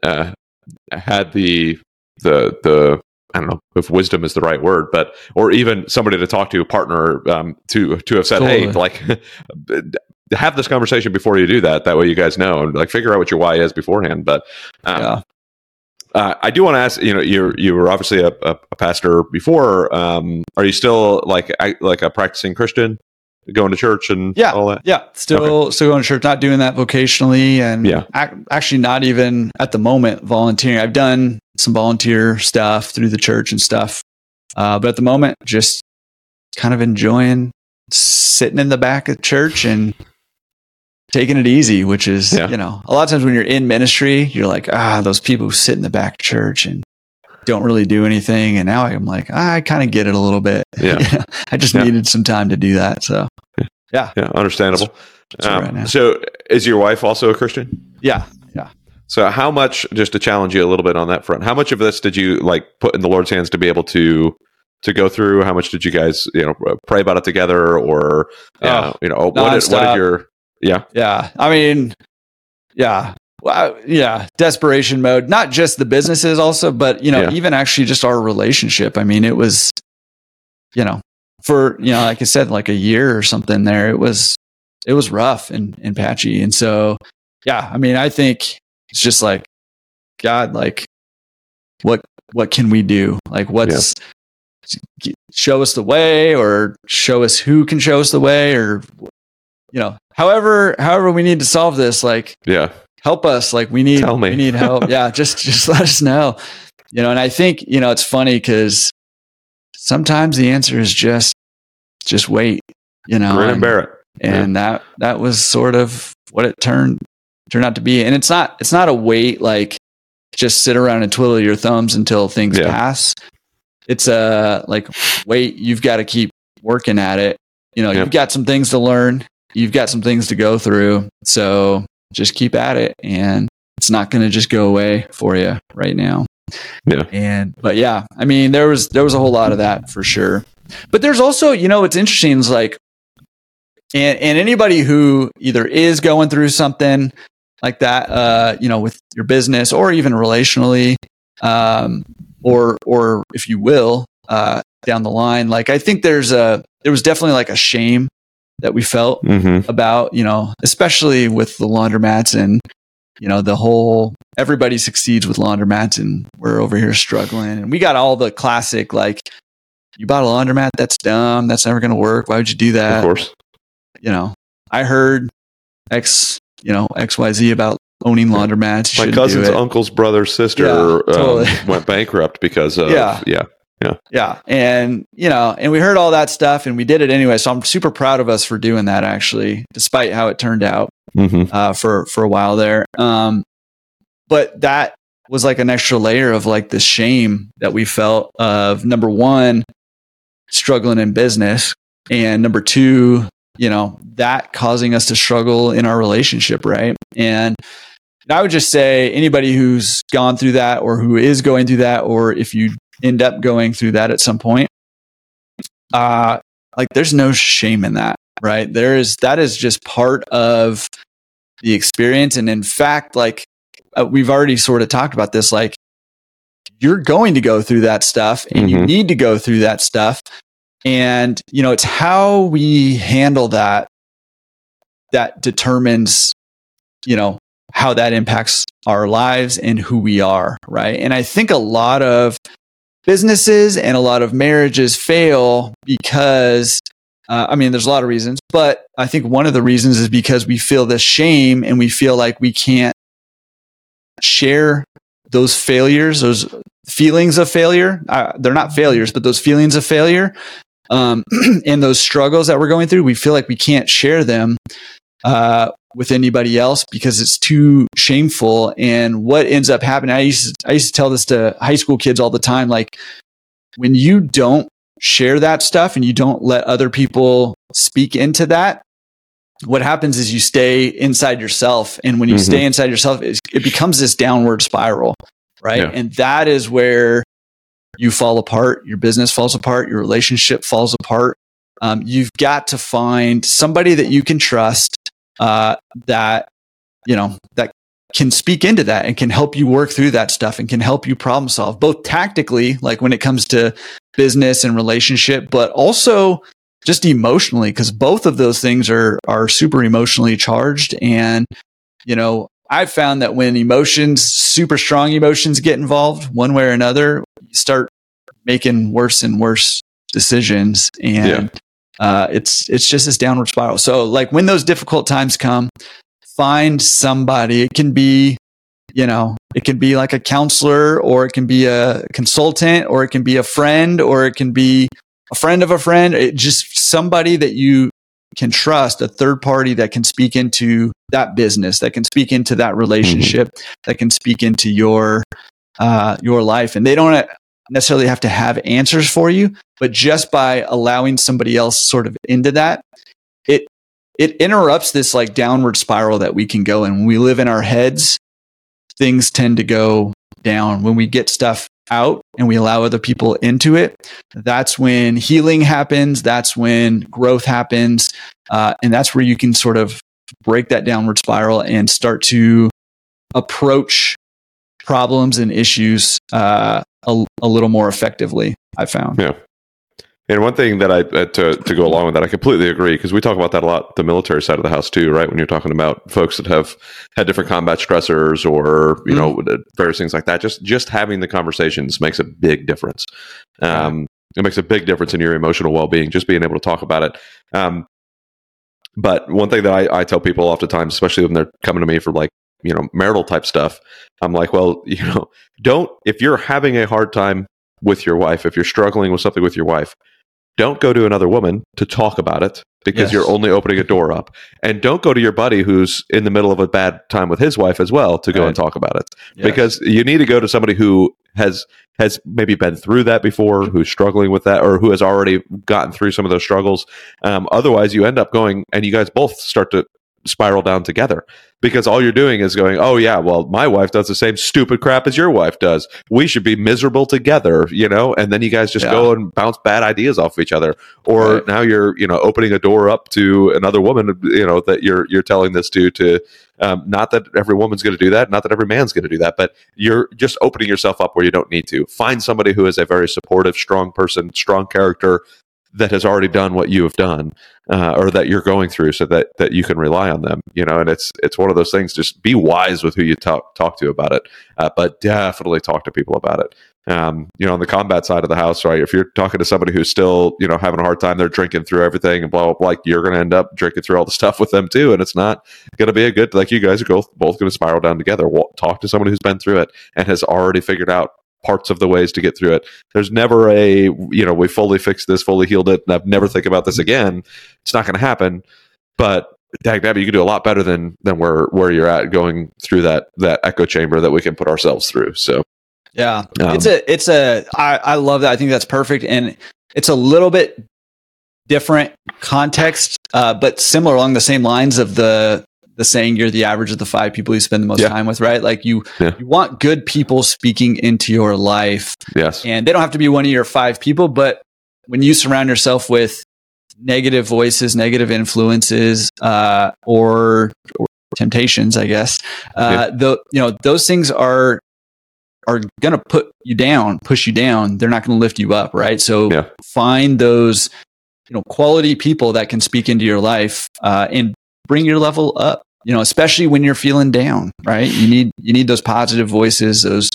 uh, had the the the I don't know if wisdom is the right word, but or even somebody to talk to, a partner, um, to to have said, hey, like have this conversation before you do that. That way, you guys know and like figure out what your why is beforehand. But um, yeah. uh, I do want to ask. You know, you you were obviously a, a, a pastor before. Um, are you still like I, like a practicing Christian, going to church and Yeah. all that? Yeah, still still going to church, not doing that vocationally, and Yeah. ac- actually not even at the moment volunteering. I've done some volunteer stuff through the church and stuff, uh, but at the moment, just kind of enjoying sitting in the back of church and taking it easy. Which is, Yeah. you know, a lot of times when you're in ministry, you're like, ah, those people who sit in the back of church and don't really do anything. And now I'm like, I kind of get it a little bit. Yeah. I just Yeah. needed some time to do that. So, Yeah, Yeah. understandable. that's where Um, now. so, is your wife also a Christian? yeah. Yeah. So, how much, just to challenge you a little bit on that front, how much of this did you like put in the Lord's hands to be able to to go through? How much did you guys, you know, pray about it together, or uh, Oh, you know, what did, what did your yeah, Yeah. I mean, yeah. Well, yeah. Desperation mode, not just the businesses also, but, you know, Yeah. even actually just our relationship. I mean, it was, you know, for, you know, like I said, like a year or something there, it was, it was rough and, and patchy. And so, yeah, I mean, I think it's just like, God, like, what, what can we do? Like, what's, show us the way or show us who can show us the way or you know however however we need to solve this like yeah, help us. Like we need we need help. Yeah just just let us know. You know and i think you know it's funny because sometimes the answer is just just wait you know grin and and, bear it. and that that was sort of what it turned turned out to be and it's not it's not a wait like just sit around and twiddle your thumbs until things Yeah. pass it's a like wait you've got to keep working at it you know Yeah. you've got some things to learn you've got some things to go through so just keep at it and it's not going to just go away for you right now Yeah. and but yeah i mean there was there was a whole lot of that for sure but there's also you know what's interesting is like and and anybody who either is going through something like that uh you know with your business or even relationally um or or if you will uh down the line like i think there's a there was definitely like a shame that we felt Mm-hmm. about you know especially with the laundromats and you know the whole everybody succeeds with laundromats and we're over here struggling and we got all the classic like you bought a laundromat that's dumb that's never going to work why would you do that? Of course. you know i heard x you know xyz about owning laundromats. My cousin's uncle's brother's sister yeah, totally. um, went bankrupt because of yeah. yeah. Yeah. Yeah. And, you know, and we heard all that stuff and we did it anyway. So I'm super proud of us for doing that actually, despite how it turned out mm-hmm. uh, for, for a while there. Um, but that was like an extra layer of like the shame that we felt of number one, struggling in business. And number two, you know, that causing us to struggle in our relationship. Right. And I would just say anybody who's gone through that or who is going through that, or if you end up going through that at some point, uh, like there's no shame in that, right? There is, that is just part of the experience. And in fact, like uh, we've already sort of talked about this, like you're going to go through that stuff and mm-hmm. you need to go through that stuff. And, you know, it's how we handle that that determines, you know, how that impacts our lives and who we are. Right. And I think a lot of businesses and a lot of marriages fail because uh, I mean, there's a lot of reasons, but I think one of the reasons is because we feel the shame and we feel like we can't share those failures, those feelings of failure. Uh, they're not failures, but those feelings of failure um, and those struggles that we're going through, we feel like we can't share them uh, with anybody else because it's too shameful. And what ends up happening, I used to, I used to tell this to high school kids all the time, like when you don't share that stuff and you don't let other people speak into that, what happens is you stay inside yourself. And when you mm-hmm. stay inside yourself, it, it, becomes this downward spiral, right? Yeah. And that is where you fall apart, your business falls apart, your relationship falls apart. Um, you've got to find somebody that you can trust uh, that you know that can speak into that and can help you work through that stuff and can help you problem solve both tactically like when it comes to business and relationship but also just emotionally because both of those things are are super emotionally charged and you know i've found that when emotions super strong emotions get involved one way or another you start making worse and worse decisions and yeah uh, it's it's just this downward spiral. So like when those difficult times come, find somebody. It can be, you know, it can be like a counselor, or it can be a consultant, or it can be a friend, or it can be a friend of a friend. It just somebody that you can trust, a third party that can speak into that business, that can speak into that relationship, mm-hmm. that can speak into your uh, your life, and they don't necessarily have to have answers for you, but just by allowing somebody else sort of into that, it it interrupts this like downward spiral that we can go in. When we live in our heads, things tend to go down. When we get stuff out and we allow other people into it, that's when healing happens. That's when growth happens. Uh, and that's where you can sort of break that downward spiral and start to approach problems and issues uh, a, a little more effectively. I found. Yeah. And one thing that I uh, to to go along with that, I completely agree because we talk about that a lot, the military side of the house too, right? When you're talking about folks that have had different combat stressors or you mm-hmm. know various things like that, just just having the conversations makes a big difference. Um, it makes a big difference in your emotional well being, just being able to talk about it. Um, but one thing that I, I tell people oftentimes, especially when they're coming to me for like you know marital type stuff, I'm like, well, you know, don't if you're having a hard time with your wife, if you're struggling with something with your wife don't go to another woman to talk about it because yes. you're only opening a door up. And don't go to your buddy who's in the middle of a bad time with his wife as well to go right. and talk about it. Yes. Because you need to go to somebody who has has maybe been through that before, who's struggling with that, or who has already gotten through some of those struggles. Um, otherwise, you end up going and you guys both start to spiral down together because all you're doing is going, oh, yeah, well, my wife does the same stupid crap as your wife does. We should be miserable together, you know? And then you guys just yeah. go and bounce bad ideas off of each other. Or right. now you're, you know, opening a door up to another woman, you know, that you're, you're telling this to, to, um, not that every woman's going to do that, not that every man's going to do that, but you're just opening yourself up where you don't need to. Find somebody who is a very supportive, strong person, strong character that has already done what you have done uh, or that you're going through so that that you can rely on them you know and it's it's one of those things just be wise with who you talk talk to about it uh, but definitely talk to people about it um, you know, on the combat side of the house, right? If you're talking to somebody who's still, you know, having a hard time, they're drinking through everything and blah, blah, blah, like you're going to end up drinking through all the stuff with them too. And it's not going to be a good, like you guys are both, both going to spiral down together. Talk to someone who's been through it and has already figured out parts of the ways to get through it. There's never a, you know, we fully fixed this, fully healed it, and I've never think about this again. It's not going to happen. But dag you can do a lot better than than where where you're at going through that that echo chamber that we can put ourselves through. So yeah, um, it's a it's a I I love that. I think that's perfect, and it's a little bit different context, uh, but similar along the same lines of the the saying you're the average of the five people you spend the most yeah. time with, right? Like you yeah. you want good people speaking into your life. Yes. And they don't have to be one of your five people, but when you surround yourself with negative voices, negative influences, uh, or, or temptations, I guess, uh, yeah. the you know those things are are going to put you down, push you down. They're not going to lift you up, right? So yeah. find those you know quality people that can speak into your life uh, and bring your level up you know, especially when you're feeling down, right? You need you need those positive voices, those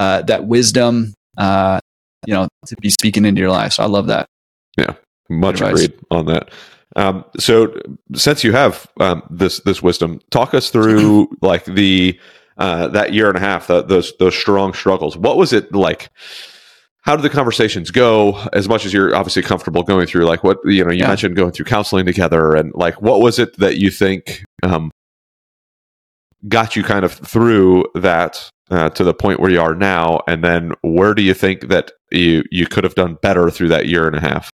uh, that wisdom, uh, you know, to be speaking into your life. So I love that. Yeah, much agreed on that. Um, so since you have um, this this wisdom, talk us through like the uh, that year and a half, those those strong struggles. What was it like? how did the conversations go as much as you're obviously comfortable going through like what you know you yeah. mentioned going through counseling together and like what was it that you think um, got you kind of through that uh, to the point where you are now. And then where do you think that you you could have done better through that year and a half?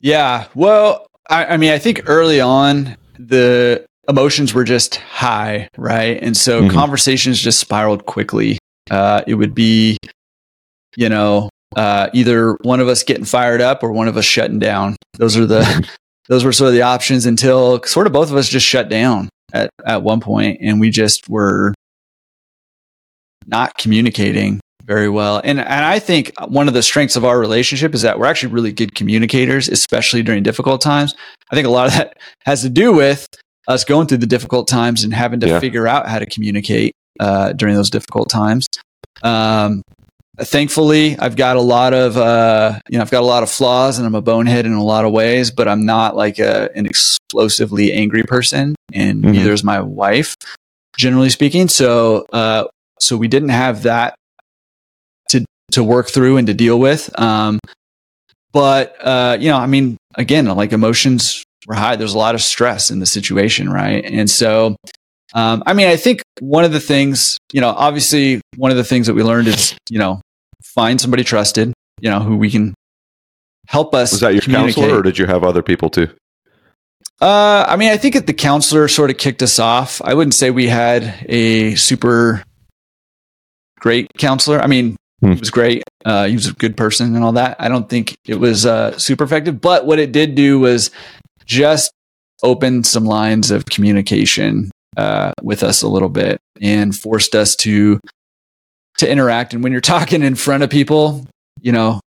Yeah well I, I mean i think early on the emotions were just high right? And so mm-hmm. conversations just spiraled quickly. Uh, it would be you know uh, either one of us getting fired up or one of us shutting down. Those are the those were sort of the options until sort of both of us just shut down at, at one point and we just were not communicating very well. And and I think one of the strengths of our relationship is that we're actually really good communicators, especially during difficult times. I think a lot of that has to do with us going through the difficult times and having to yeah. figure out how to communicate uh, during those difficult times. Um, thankfully i've got a lot of uh, you know i've got a lot of flaws and i'm a bonehead in a lot of ways but i'm not like a, an explosively angry person and mm-hmm. neither is my wife generally speaking. So uh, so we didn't have that to to work through and to deal with um, but uh, you know i mean again like emotions were high. There's a lot of stress in the situation right? And so um, I mean, I think one of the things, you know, obviously one of the things that we learned is, you know, find somebody trusted, you know, who we can help us. Was that your counselor or did you have other people too? Uh, I mean, I think the counselor sort of kicked us off. I wouldn't say we had a super great counselor. I mean, hmm. he was great. Uh, he was a good person and all that. I don't think it was uh, super effective, but what it did do was just open some lines of communication uh, with us a little bit and forced us to to interact. And when you're talking in front of people, you know,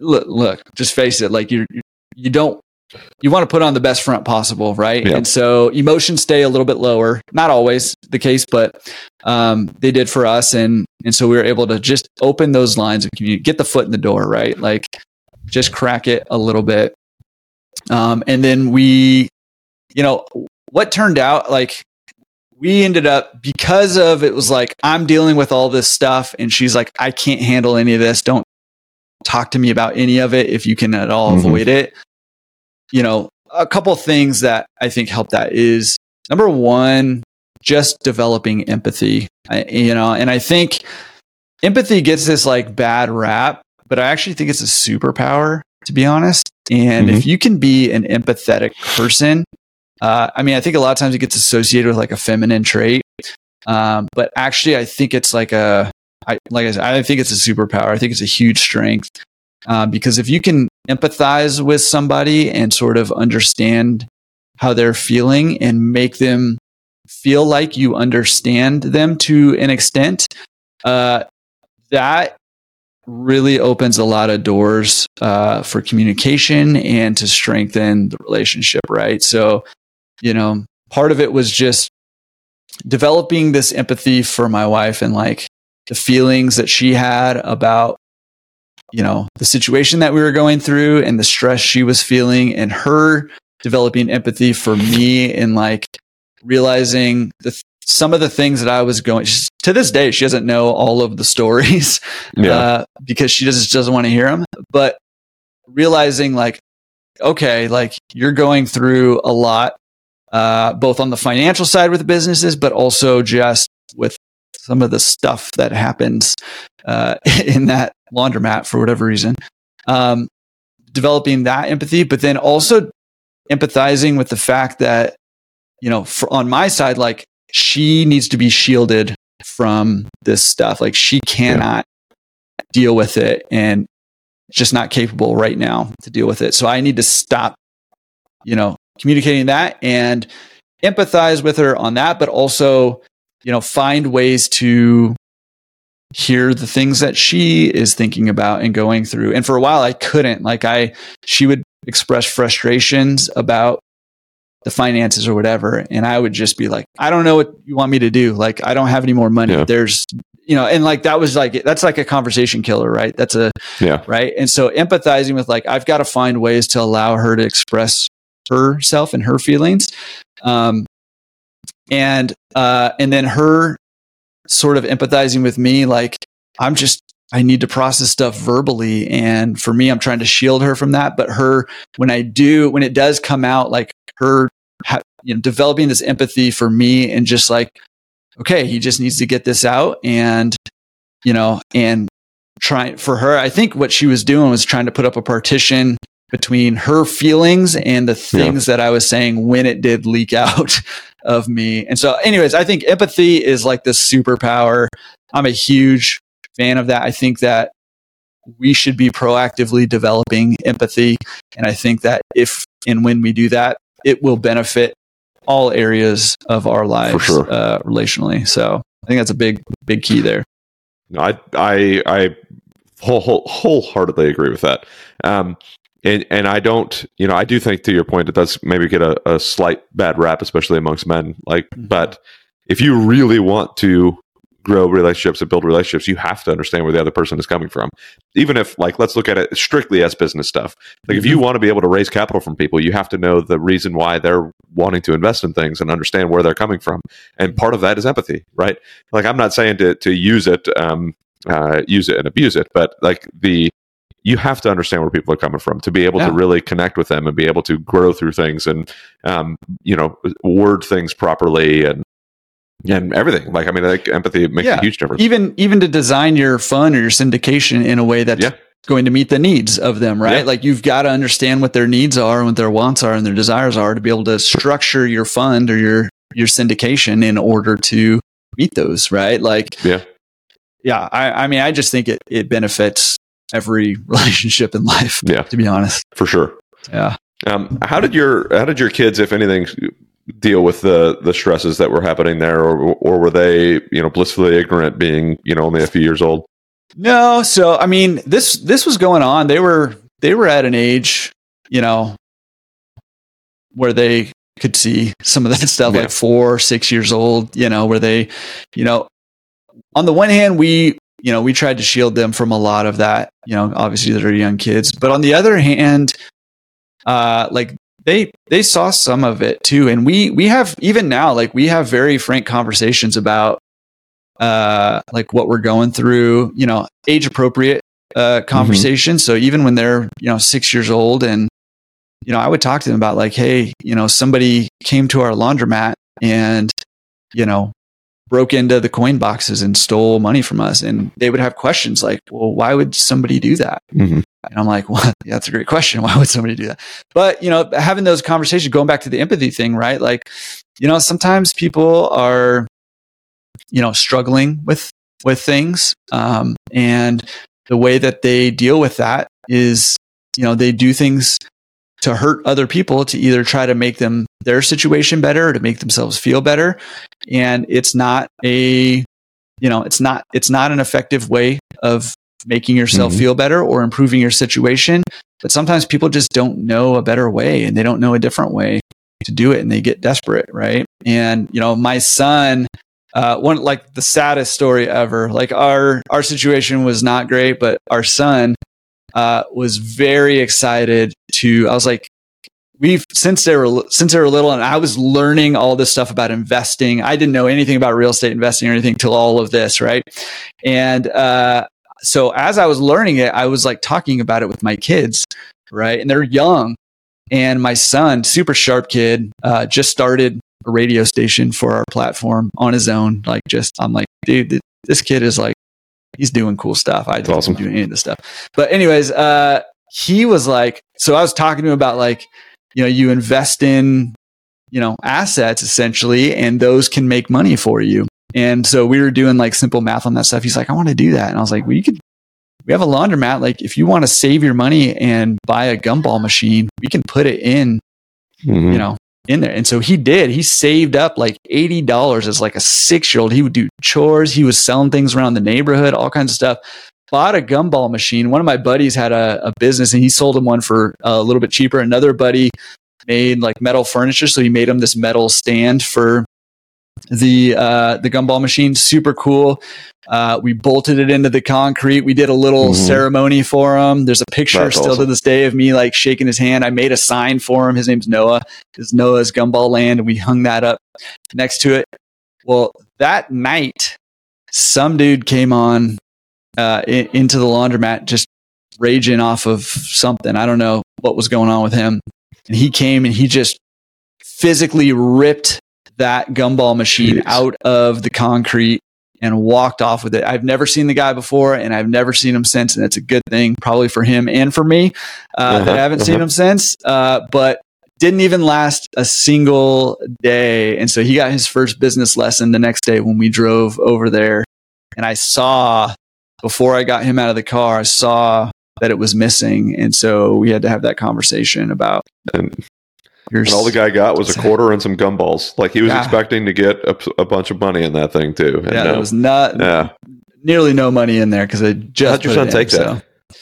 look, look, just face it. Like you, you don't, you want to put on the best front possible, right? Yeah. And so emotions stay a little bit lower. Not always the case, but um, they did for us, and and so we were able to just open those lines of community, get the foot in the door, right? Like just crack it a little bit, um, and then we, you know, what turned out like we ended up because of it was like i'm dealing with all this stuff and she's like i can't handle any of this don't talk to me about any of it if you can at all mm-hmm. avoid it you know a couple things that i think help that is number one just developing empathy I, you know and i think empathy gets this like bad rap but i actually think it's a superpower to be honest and mm-hmm. if you can be an empathetic person uh, I mean, I think a lot of times it gets associated with like a feminine trait, um, but actually, I think it's like a, I, like I said, I think it's a superpower. I think it's a huge strength uh, because if you can empathize with somebody and sort of understand how they're feeling and make them feel like you understand them to an extent, uh, that really opens a lot of doors uh, for communication and to strengthen the relationship, right? So you know, part of it was just developing this empathy for my wife and like, the feelings that she had about you know the situation that we were going through and the stress she was feeling and her developing empathy for me and like realizing the some of the things that I was going to this day she doesn't know all of the stories yeah. uh, because she just doesn't want to hear them but realizing like okay like you're going through a lot uh, both on the financial side with the businesses but also just with some of the stuff that happens uh, in that laundromat for whatever reason. Um, developing that empathy, but then also empathizing with the fact that, you know, for, on my side, like she needs to be shielded from this stuff. Like she cannot yeah. deal with it and just not capable right now to deal with it. So I need to stop, you know, communicating that and empathize with her on that, but also, you know, find ways to hear the things that she is thinking about and going through. And for a while, I couldn't. Like, I, she would express frustrations about the finances or whatever. And I would just be like, I don't know what you want me to do. Like, I don't have any more money. Yeah. There's, you know, and like that was like, that's like a conversation killer, right? That's a, yeah. Right. And so empathizing with like, I've got to find ways to allow her to express herself and her feelings. Um, and, uh, and then her sort of empathizing with me. Like, I'm just, I need to process stuff verbally. And for me, I'm trying to shield her from that. But her, when I do, when it does come out, like her, you know, developing this empathy for me and just like, okay, he just needs to get this out. And, you know, and trying for her, I think what she was doing was trying to put up a partition between her feelings and the things yeah. that I was saying when it did leak out of me. And so, anyways, I think empathy is like this superpower. I'm a huge fan of that. I think that we should be proactively developing empathy. And I think that if and when we do that, it will benefit all areas of our lives sure. uh, relationally. So I think that's a big, big key there. I, I, I whole, whole, wholeheartedly agree with that. Um, and and I don't, you know, I do think to your point it does maybe get a, a slight bad rap, especially amongst men. Like, mm-hmm. but if you really want to grow relationships and build relationships, you have to understand where the other person is coming from. Even if, like, let's look at it strictly as business stuff. Like, mm-hmm. if you mm-hmm. want to be able to raise capital from people, you have to know the reason why they're wanting to invest in things and understand where they're coming from. And part of that is empathy, right? Like, I'm not saying to to use it, um, uh, use it and abuse it, but like the you have to understand where people are coming from to be able yeah. to really connect with them and be able to grow through things and um, you know word things properly and and everything. Like I mean, like empathy makes yeah. a huge difference. Even even to design your fund or your syndication in a way that's yeah. going to meet the needs of them, right? Like you've got to understand what their needs are, what their wants are, and their desires are to be able to structure your fund or your your syndication in order to meet those, right? Like yeah. Yeah, I, I mean, I just think it, it benefits every relationship in life. Yeah, to be honest, for sure. Yeah. Um, how did your how did your kids, if anything, deal with the the stresses that were happening there, or or were they you know blissfully ignorant, being you know only a few years old? No, so I mean this this was going on. They were they were at an age, you know, where they could see some of that stuff, yeah. like four, six years old, you know, where they, you know, on the one hand, we you know, we tried to shield them from a lot of that, you know, obviously they're young kids. But on the other hand, uh, like they they saw some of it too. And we we have even now, like we have very frank conversations about uh like what we're going through, you know, age appropriate uh conversations. Mm-hmm. So even when they're, you know, six years old and you know, I would talk to them about like, hey, you know, somebody came to our laundromat and, you know, broke into the coin boxes and stole money from us. And they would have questions like, well, why would somebody do that? Mm-hmm. And I'm like, well, yeah, that's a great question. Why would somebody do that? But, you know, having those conversations, going back to the empathy thing, right? Like, you know, sometimes people are, you know, struggling with, with things. Um, and the way that they deal with that is, you know, they do things to hurt other people to either try to make them their situation better or to make themselves feel better and it's not a you know it's not it's not an effective way of making yourself mm-hmm. feel better or improving your situation but sometimes people just don't know a better way and they don't know a different way to do it and they get desperate right and you know my son uh, one like the saddest story ever. Like our our situation was not great, but our son uh, was very excited to. I was like, we've since they were since they were little, and I was learning all this stuff about investing. I didn't know anything about real estate investing or anything till all of this, right? And uh, so as I was learning it, I was like talking about it with my kids, right? And they're young. And my son, super sharp kid, uh, just started a radio station for our platform on his own. Like, just, I'm like, dude, this kid is like, he's doing cool stuff. I didn't awesome. do any of this stuff. But, anyways, uh, he was like, so I was talking to him about like, you know, you invest in, you know, assets essentially, and those can make money for you. And so we were doing like simple math on that stuff. He's like, I want to do that. And I was like, well, you could, we have a laundromat. Like, if you want to save your money and buy a gumball machine, we can put it in, mm-hmm. you know, in there. And so he did. He saved up like $80 as like a six year old. He would do chores. He was selling things around the neighborhood, all kinds of stuff. Bought a gumball machine. One of my buddies had a, a business and he sold him one for a little bit cheaper. Another buddy made like metal furniture. So he made him this metal stand for the uh, the gumball machine. Super cool. Uh, we bolted it into the concrete. We did a little mm-hmm. ceremony for him. There's a picture That's still awesome. to this day of me like shaking his hand. I made a sign for him. His name's Noah. It's Noah's Gumball Land, and we hung that up next to it. Well, that night, some dude came on uh, in, into the laundromat just raging off of something. I don't know what was going on with him. And he came and he just physically ripped that gumball machine Jeez. out of the concrete and walked off with it. I've never seen the guy before and I've never seen him since. And it's a good thing, probably for him and for me uh, uh-huh, that I haven't uh-huh. seen him since. Uh, but didn't even last a single day. And so he got his first business lesson the next day when we drove over there. And I saw, before I got him out of the car, I saw that it was missing. And so we had to have that conversation about. And and all the guy got was a quarter and some gumballs. Like he was yeah. expecting to get a, a, bunch of money in that thing too. And yeah, no. it was not. Yeah. nearly no money in there because I just. How'd your son take in, that? So.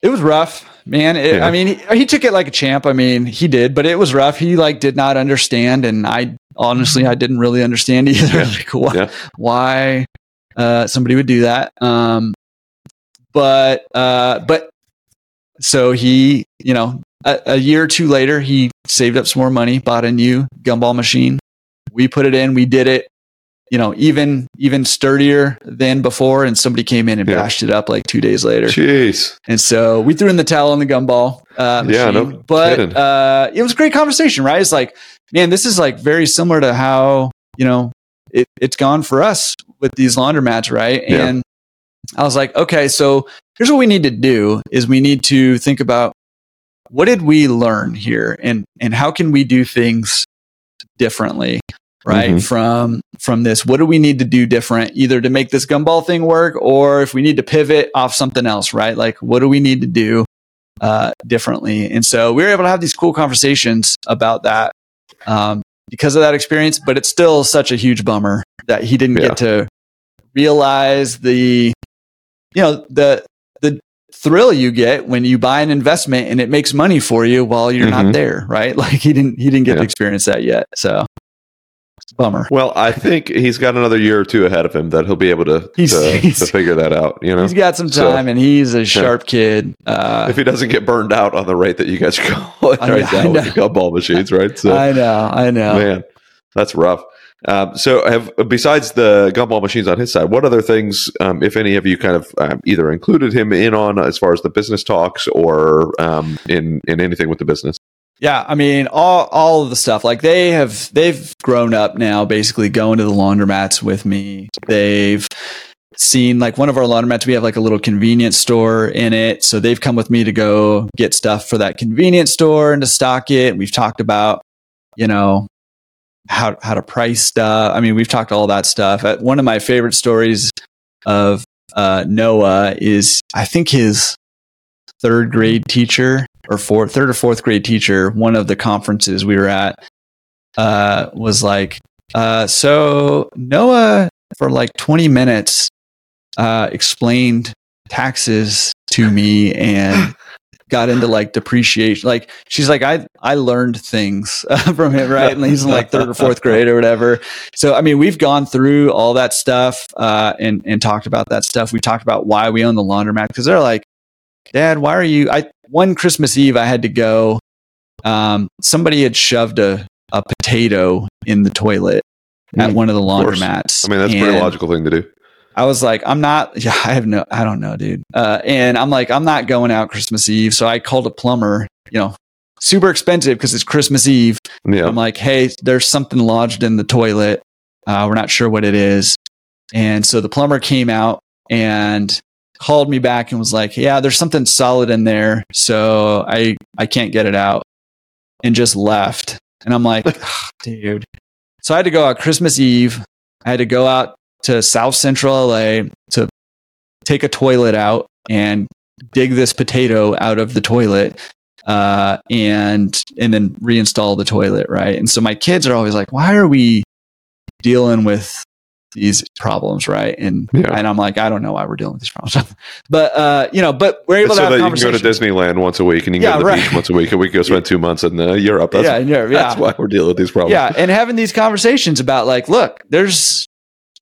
It was rough, man. It, yeah. I mean, he, he, took it like a champ. I mean, he did, but it was rough. He like did not understand, and I honestly I didn't really understand either. like why, why uh, somebody would do that. Um, but uh, but so he, you know, a, a, year or two later, he saved up some more money, bought a new gumball machine. We put it in, we did it, you know, even even sturdier than before. And somebody came in and yeah. bashed it up like two days later. Jeez. And so we threw in the towel on the gumball. Uh, machine. Yeah, no but uh, it was a great conversation, right? It's like, man, this is like very similar to how you know it, it's gone for us with these laundromats, right? Yeah. And I was like, okay, so here's what we need to do: is we need to think about what did we learn here and and how can we do things differently right mm-hmm. from from this what do we need to do different either to make this gumball thing work or if we need to pivot off something else right like what do we need to do uh, differently and so we were able to have these cool conversations about that um, because of that experience but it's still such a huge bummer that he didn't yeah. get to realize the you know the the thrill you get when you buy an investment and it makes money for you while you're mm-hmm. not there, right? Like he didn't he didn't get yeah. to experience that yet. So bummer. Well, I think he's got another year or two ahead of him that he'll be able to he's, to, he's, to figure that out. You know, he's got some time, so, and he's a sharp yeah. kid. Uh, if he doesn't get burned out on the rate that you guys go right now with the gumball machines, right? So I know, I know, man, that's rough. Um, so, have besides the gumball machines on his side, what other things, um, if any, have you kind of um, either included him in on as far as the business talks or um, in in anything with the business? Yeah, I mean, all all of the stuff. Like they have they've grown up now, basically going to the laundromats with me. They've seen like one of our laundromats we have like a little convenience store in it so they've come with me to go get stuff for that convenience store and to stock it we've talked about you know how how to price stuff. I mean, we've talked all that stuff. Uh, one of my favorite stories of uh, Noah is I think his third grade teacher or fourth, third or fourth grade teacher. One of the conferences we were at uh, was like, uh, so Noah for like twenty minutes uh, explained taxes to me and got into like depreciation. Like she's like, I I learned things from him, right? And he's in like third or fourth grade or whatever. So I mean, we've gone through all that stuff uh, and and talked about that stuff. We talked about why we own the laundromat because they're like, Dad, why are you? I one Christmas Eve I had to go. Um, somebody had shoved a a potato in the toilet at mm, one of the laundromats. I mean, that's a pretty logical thing to do. I was like, I'm not, yeah, I have no, I don't know, dude. Uh, and I'm like, I'm not going out Christmas Eve. So I called a plumber, you know, super expensive because it's Christmas Eve. Yeah. I'm like, hey, there's something lodged in the toilet. Uh, we're not sure what it is. And so the plumber came out and called me back and was like, yeah, there's something solid in there. So I, I can't get it out and just left. And I'm like, oh, dude. So I had to go out Christmas Eve. I had to go out to South Central LA to take a toilet out and dig this potato out of the toilet uh, and and then reinstall the toilet, right? And so my kids are always like, "Why are we dealing with these problems, right?" And yeah. and I'm like, I don't know why we're dealing with these problems, but uh, you know, but we're able it's to so have that you can go to Disneyland once a week and you can yeah, go to the right. beach once a week, and we can go spend two months in uh, Europe. That's, yeah, yeah. That's why we're dealing with these problems. Yeah, and having these conversations about like, look, there's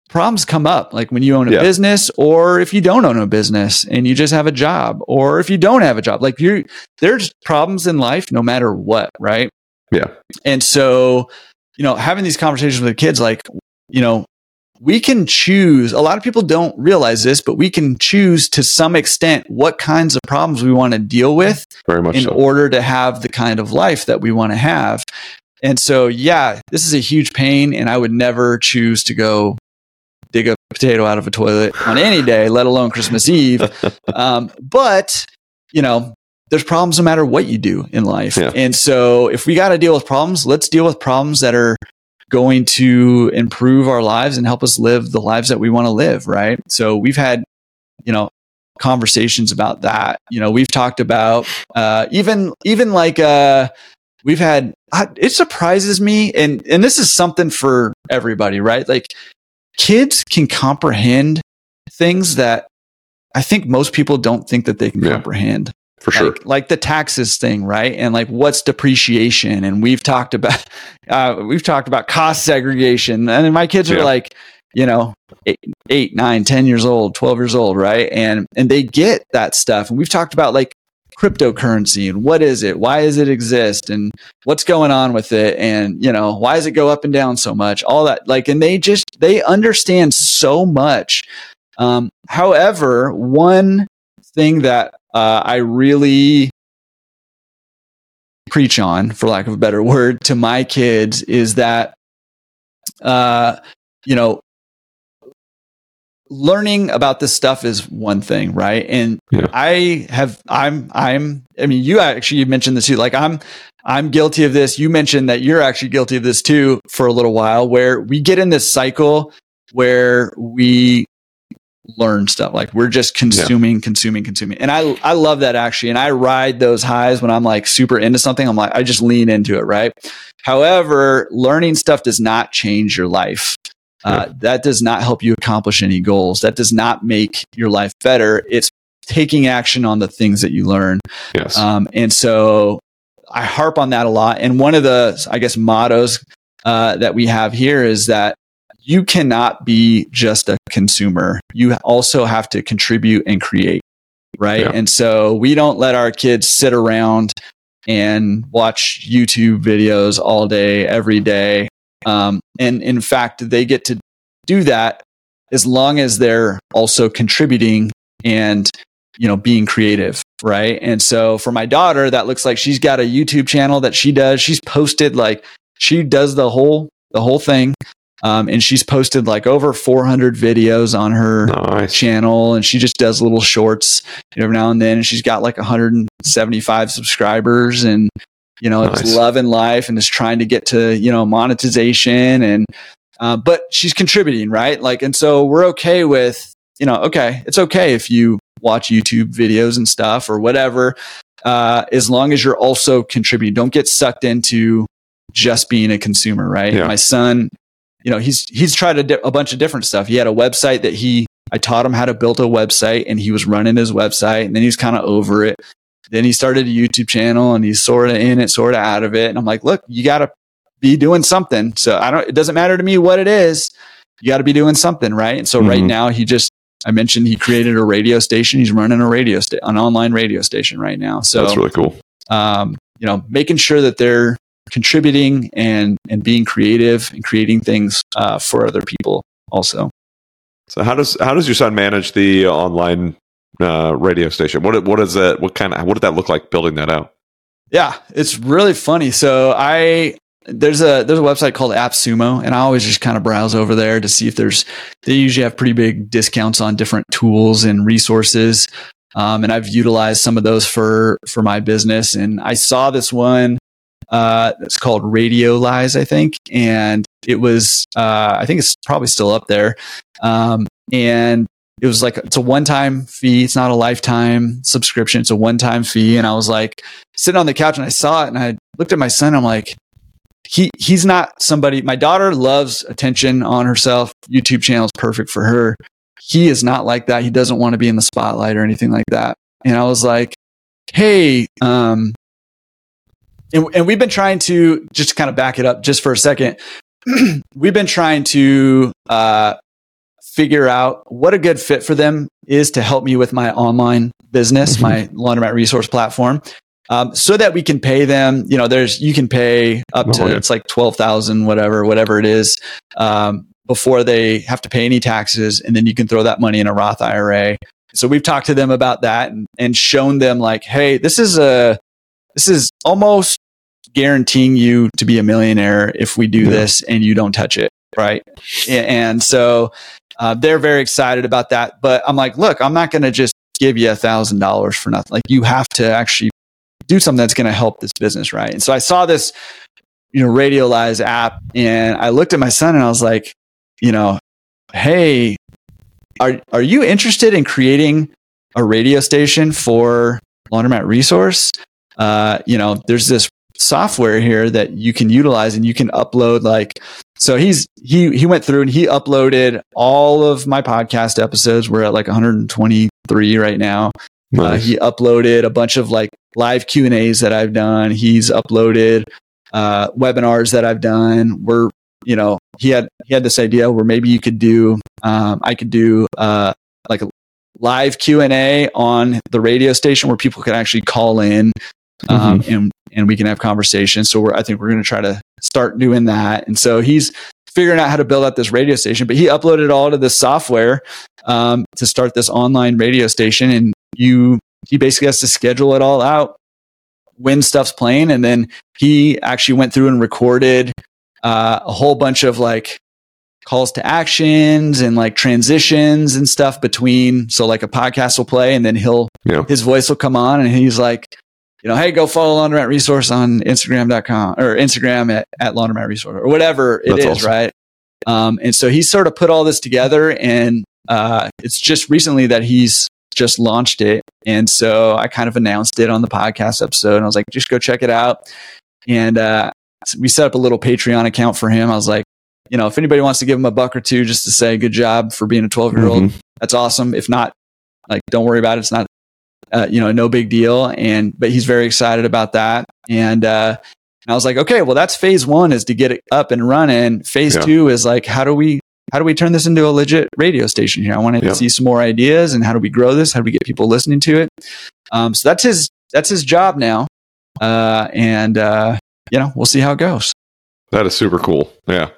problems come up like when you own a yeah. business or if you don't own a business and you just have a job or if you don't have a job like you there's problems in life no matter what right yeah and so you know having these conversations with the kids like you know we can choose a lot of people don't realize this but we can choose to some extent what kinds of problems we want to deal with Very much in so. order to have the kind of life that we want to have and so yeah this is a huge pain and i would never choose to go dig a potato out of a toilet on any day, let alone Christmas Eve. Um, but, you know, there's problems no matter what you do in life. Yeah. And so if we got to deal with problems, let's deal with problems that are going to improve our lives and help us live the lives that we want to live. Right. So we've had, you know, conversations about that. You know, we've talked about, uh, even, even like, uh, we've had, it surprises me. And, and this is something for everybody, right? Like kids can comprehend things that I think most people don't think that they can yeah, comprehend. For sure. Like the taxes thing, right? And like what's depreciation? And we've talked about uh, we've talked about cost segregation. And my kids are like, you know, eight, eight, nine, 10 years old, 12 years old, right? And and they get that stuff. And we've talked about like cryptocurrency and what is it? Why does it exist? And what's going on with it? And, you know, why does it go up and down so much? All that, like, and they just, they understand so much. Um, however, one thing that uh, I really preach on, for lack of a better word, to my kids is that, uh, you know, learning about this stuff is one thing, right? And yeah. I have, I'm, I'm, I mean, you actually mentioned this too. Like I'm, I'm guilty of this. You mentioned that you're actually guilty of this too for a little while where we get in this cycle where we learn stuff. Like we're just consuming, yeah. consuming, consuming. And I, I love that actually. And I ride those highs when I'm like super into something. I'm like, I just lean into it. Right. However, learning stuff does not change your life. Uh, that does not help you accomplish any goals. That does not make your life better. It's taking action on the things that you learn. Yes. Um, and so I harp on that a lot. And one of the, I guess, mottos uh, that we have here is that you cannot be just a consumer. You also have to contribute and create. Right. Yeah. And so we don't let our kids sit around and watch YouTube videos all day, every day. Um, and in fact, they get to do that as long as they're also contributing and you know being creative right and so for my daughter that looks like she's got a youtube channel that she does she's posted like she does the whole the whole thing um, and she's posted like over 400 videos on her nice. channel and she just does little shorts every now and then and she's got like 175 subscribers and you know, nice. it's loving life and is trying to get to, you know, monetization and, uh, but she's contributing, right? Like, and so we're okay with, you know, okay, it's okay if you watch YouTube videos and stuff or whatever, uh, as long as you're also contributing. Don't get sucked into just being a consumer, right? Yeah. My son, you know, he's he's tried a, di- a bunch of different stuff. He had a website that he I taught him how to build a website, and he was running his website, and then he's kind of over it. then he started a YouTube channel and he's sort of in it, sort of out of it. And I'm like, look, you got to be doing something. So I don't, it doesn't matter to me what it is. You got to be doing something, right? And so mm-hmm. right now he just, I mentioned he created a radio station. He's running a radio station, an online radio station right now. So that's really cool. Um, you know, making sure that they're contributing and and being creative and creating things uh, for other people also. So how does how does your son manage the online uh, radio station? What what is that? What kind of what did that look like building that out? Yeah, it's really funny. So I there's a there's a website called AppSumo, and I always just kind of browse over there to see if there's they usually have pretty big discounts on different tools and resources. Um, and I've utilized some of those for for my business. And I saw this one uh, it's called Radiolize, I think, and it was uh, I think it's probably still up there. Um, and it was like it's a one-time fee. It's not a lifetime subscription. It's a one-time fee. And i was like sitting on the couch and i saw it and i looked at my son. I'm like he he's not somebody my daughter loves attention on herself. Youtube channel is perfect for her. He is not like that. He doesn't want to be in the spotlight or anything like that. And i was like hey um and, and we've been trying to just to kind of back it up just for a second we've been trying to uh, figure out what a good fit for them is to help me with my online business, mm-hmm. my laundromat resource platform. Um, so that we can pay them, you know, there's, you can pay up to, oh, yeah. it's like 12,000, whatever, whatever it is, um, before they have to pay any taxes. And then you can throw that money in a Roth IRA. So we've talked to them about that and, and shown them like, Hey, this is a, this is almost guaranteeing you to be a millionaire if we do yeah. this and you don't touch it. Right. And so uh, they're very excited about that. But I'm like, look, I'm not going to just give you a thousand dollars for nothing. Like you have to actually do something that's going to help this business, right? And so I saw this, you know, Radiolize app, and I looked at my son and I was like, you know, hey, are are you interested in creating a radio station for Laundromat Resource? Uh, you know, there's this software here that you can utilize and you can upload like so he's he he went through and he uploaded all of my podcast episodes. We're at like 123 right now. Uh, nice. uh, he uploaded a bunch of like live q and a's that i've done. He's uploaded uh, webinars that i've done. We're you know he had he had this idea where maybe you could do um, i could do uh, like a live q&a on the radio station where people could actually call in um, mm-hmm. and and we can have conversations. So we're, I think we're going to try to start doing that. And so he's figuring out how to build out this radio station, but he uploaded it all to this software um, to start this online radio station. And you, he basically has to schedule it all out when stuff's playing. And then he actually went through and recorded uh, a whole bunch of like calls to actions and like transitions and stuff between. So like a podcast will play and then he'll, yeah. his voice will come on and he's like, you know, hey, go follow Laundromat Resource on Instagram.com or Instagram at, at Laundromat Resource or whatever it That's is, awesome. right? Um, and so he sort of put all this together and uh, it's just recently that he's just launched it. And so I kind of announced it on the podcast episode and I was like, just go check it out. And uh, we set up a little Patreon account for him. I was like, you know, if anybody wants to give him a buck or two just to say good job for being a 12 year old, mm-hmm. that's awesome. If not, like, don't worry about it. It's not uh, you know, no big deal. And, but he's very excited about that. And, uh, and I was like, okay, well, that's phase one is to get it up and running. Phase yeah. two is like, how do we, how do we turn this into a legit radio station here? I want to see some more ideas and how do we grow this? How do we get people listening to it? Um, so that's his, that's his job now. Uh, and, uh, you know, we'll see how it goes. That is super cool. Yeah.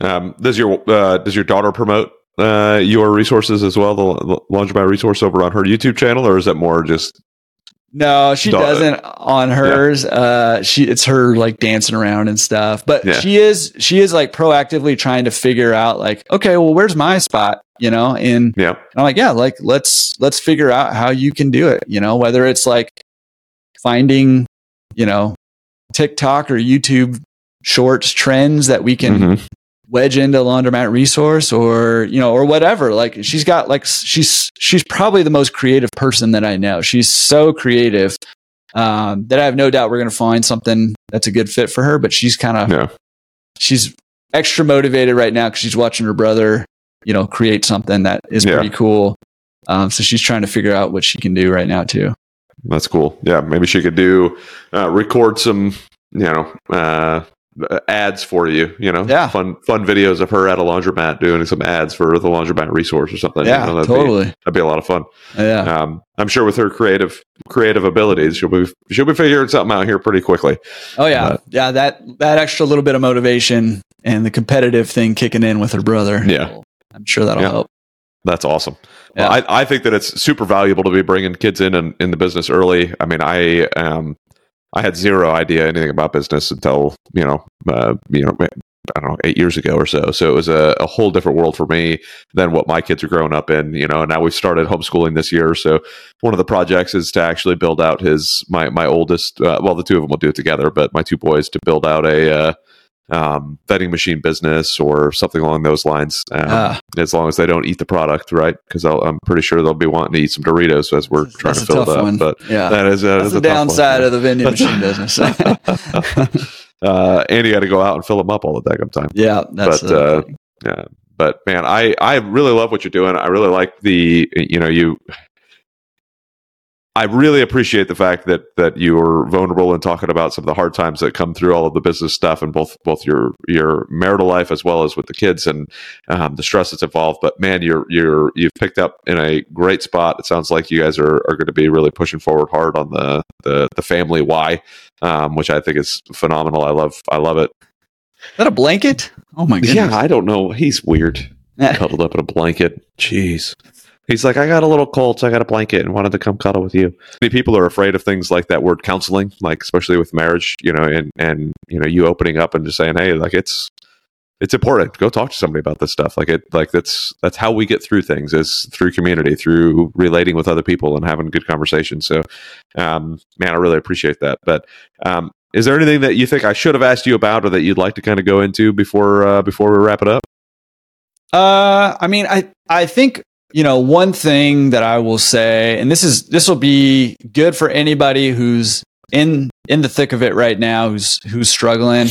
Um, does your, uh, does your daughter promote uh, your resources as well, the Laundromat resource over on her YouTube channel, or is that more just? No, she doesn't on hers. Yeah. Uh, she it's her like dancing around and stuff, but yeah. she is she is like proactively trying to figure out like, okay, well, where's my spot? You know, and yeah, I'm like, yeah, like let's let's figure out how you can do it. You know, whether it's like finding, you know, TikTok or YouTube shorts trends that we can mm-hmm wedge into laundromat resource or you know or whatever like she's got like she's she's probably the most creative person that i know she's so creative um, that i have no doubt we're going to find something that's a good fit for her but she's kind of yeah. she's extra motivated right now because she's watching her brother you know create something that is yeah. pretty cool um, so she's trying to figure out what she can do right now too That's cool. Yeah, maybe she could do uh, record some, you know, uh, ads for you. You know, Yeah. fun fun videos of her at a laundromat doing some ads for the laundromat resource or something. you Yeah, know, that'd totally. Be, that'd be a lot of fun. yeah. Um, I'm sure with her creative creative abilities, she'll be she'll be figuring something out here pretty quickly. Oh yeah, But- yeah. That that extra little bit of motivation and the competitive thing kicking in with her brother. Yeah. I'm sure that'll Yeah. help. That's awesome. Yeah. Well, I, I think that it's super valuable to be bringing kids in, in in the business early. I mean, I um, I had zero idea anything about business until you know, uh, you know, I don't know, eight years ago or so. So it was a, a whole different world for me than what my kids are growing up in. You know, and now we've started homeschooling this year. So one of the projects is to actually build out his my my oldest. Uh, well, the two of them will do it together, but my two boys to build out a. Uh, um, vending machine business or something along those lines. Um, Ah. as long as they don't eat the product, right? Because I'm pretty sure they'll be wanting to eat some Doritos as we're trying That's to fill up. one. But yeah, that is, a, that's the a tough one. downside of the vending machine business. uh, and you got to go out and fill them up all the damn time. yeah, that's But, uh. Yeah, but man, I I really love what you're doing. I really like the you know you. I really appreciate the fact that that you're vulnerable and talking about some of the hard times that come through all of the business stuff and both both your your marital life as well as with the kids and um, the stress that's involved. But man, you're you're you've picked up in a great spot. It sounds like you guys are, are going to be really pushing forward hard on the the, the family why, um, which I think is phenomenal. I love I love it. Is that a blanket? Oh my goodness. Yeah, I don't know. He's weird cuddled up in a blanket. Jeez. He's like, I got a little cold, so I got a blanket and wanted to come cuddle with you. Many people are afraid of things like that word counseling, like especially with marriage, you know, and and you know, you opening up and just saying, Hey, like it's it's important. Go talk to somebody about this stuff. Like it like that's that's how we get through things is through community, through relating with other people and having good conversations. So um man, I really appreciate that. But um is there anything that you think I should have asked you about or that you'd like to kind of go into before uh, before we wrap it up? Uh, I mean, I I think you know one thing that I will say, and this is this will be good for anybody who's in in the thick of it right now, who's who's struggling.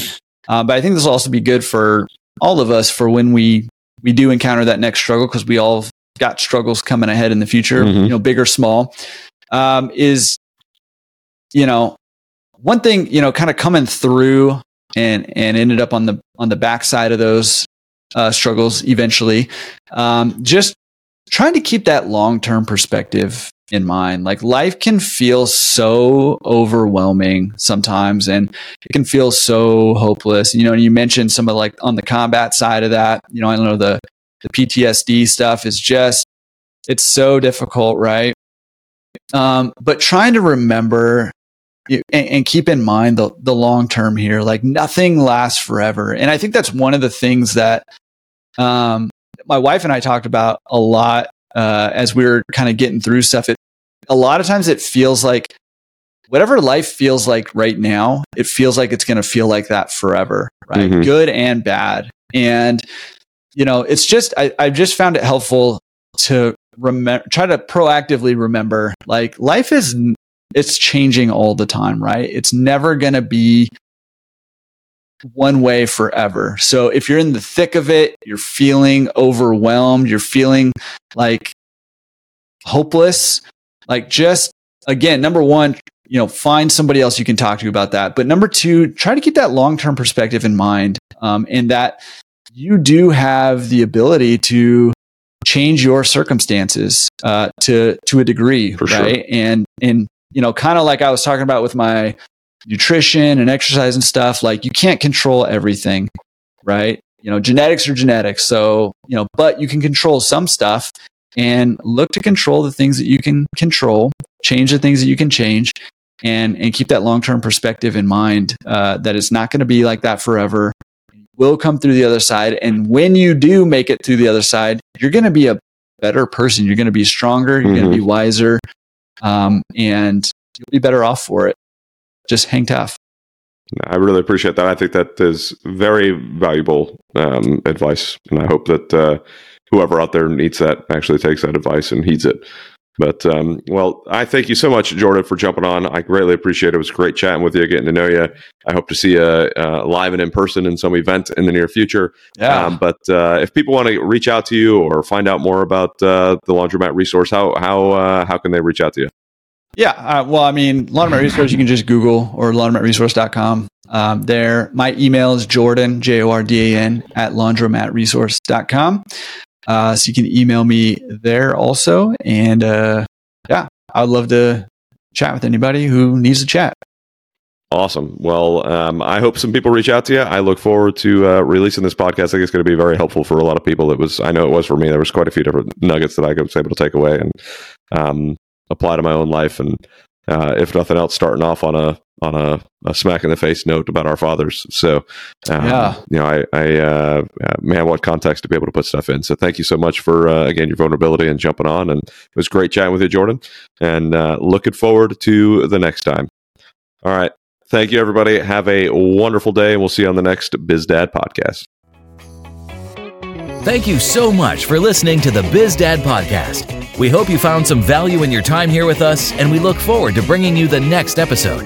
Uh, but I think this will also be good for all of us for when we we do encounter that next struggle because we all got struggles coming ahead in the future, Mhm. you know, big or small. Um, is you know one thing you know kind of coming through and and ended up on the on the backside of those uh, struggles eventually. Um, just trying to keep that long term perspective in mind. Like life can feel so overwhelming sometimes, and it can feel so hopeless. You know, and you mentioned some of like on the combat side of that. You know, I know the the PTSD stuff is just it's so difficult, right? Um, but trying to remember and, and keep in mind the the long term here. Like nothing lasts forever, and I think that's one of the things that um, my wife and I talked about a lot uh, as we were kind of getting through stuff. It a lot of times it feels like whatever life feels like right now, it feels like it's going to feel like that forever, right? Mhm. Good and bad, and you know, it's just I, I've just found it helpful to remember, try to proactively remember, like life is it's changing all the time, right? It's never going to be one way forever. So if you're in the thick of it, you're feeling overwhelmed, you're feeling like hopeless, like just again, number one, you know, find somebody else you can talk to about that. But number two, try to keep that long term perspective in mind, um, and that you do have the ability to change your circumstances uh, to to a degree, For sure. right? And and you know, kind of like I was talking about with my nutrition and exercise and stuff, like you can't control everything, right? You know, genetics are genetics. So, you know, but you can control some stuff and look to control the things that you can control, change the things that you can change, and and keep that long term perspective in mind. Uh, that it's not going to be like that forever. Will come through the other side, and when you do make it through the other side, you're going to be a better person. You're going to be stronger. You're going to be wiser, um, and you'll be better off for it. Just hang tough. I really appreciate that. I think that is very valuable um, advice, and I hope that uh, whoever out there needs that actually takes that advice and heeds it. But um, well, I thank you so much, Jordan, for jumping on. I greatly appreciate it. It was great chatting with you, getting to know you. I hope to see you uh, live and in person in some event in the near future. Um, but uh, if people want to reach out to you or find out more about uh, the laundromat resource, how how uh, how can they reach out to you? Yeah. Uh, well, I mean, Laundromat Resource, you can just Google or laundromatresource.com. Um, there, my email is Jordan, J O R D A N, at laundromatresource.com. Uh, so you can email me there also. And uh, yeah, I would love to chat with anybody who needs to chat. Awesome. Well, um, I hope some people reach out to you. I look forward to uh, releasing this podcast. I think it's going to be very helpful for a lot of people. It was, I know it was for me. There was quite a few different nuggets that I was able to take away and um, apply to my own life. And uh, if nothing else, starting off on a on a, a, smack in the face note about our fathers. So, um, yeah, you know, I, I uh, uh, man, what context to be able to put stuff in. So, thank you so much for uh, again your vulnerability and jumping on. And it was great chatting with you, Jordan. And uh, looking forward to the next time. All right. Thank you, everybody. Have a wonderful day, and we'll see you on the next Biz Dad podcast. Thank you so much for listening to the Biz Dad podcast. We hope you found some value in your time here with us, and we look forward to bringing you the next episode.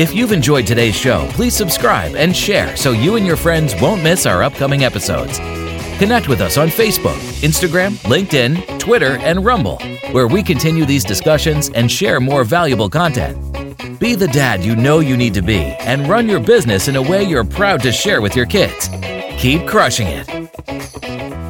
If you've enjoyed today's show, please subscribe and share so you and your friends won't miss our upcoming episodes. Connect with us on Facebook, Instagram, LinkedIn, Twitter, and Rumble, where we continue these discussions and share more valuable content. Be the dad you know you need to be and run your business in a way you're proud to share with your kids. Keep crushing it.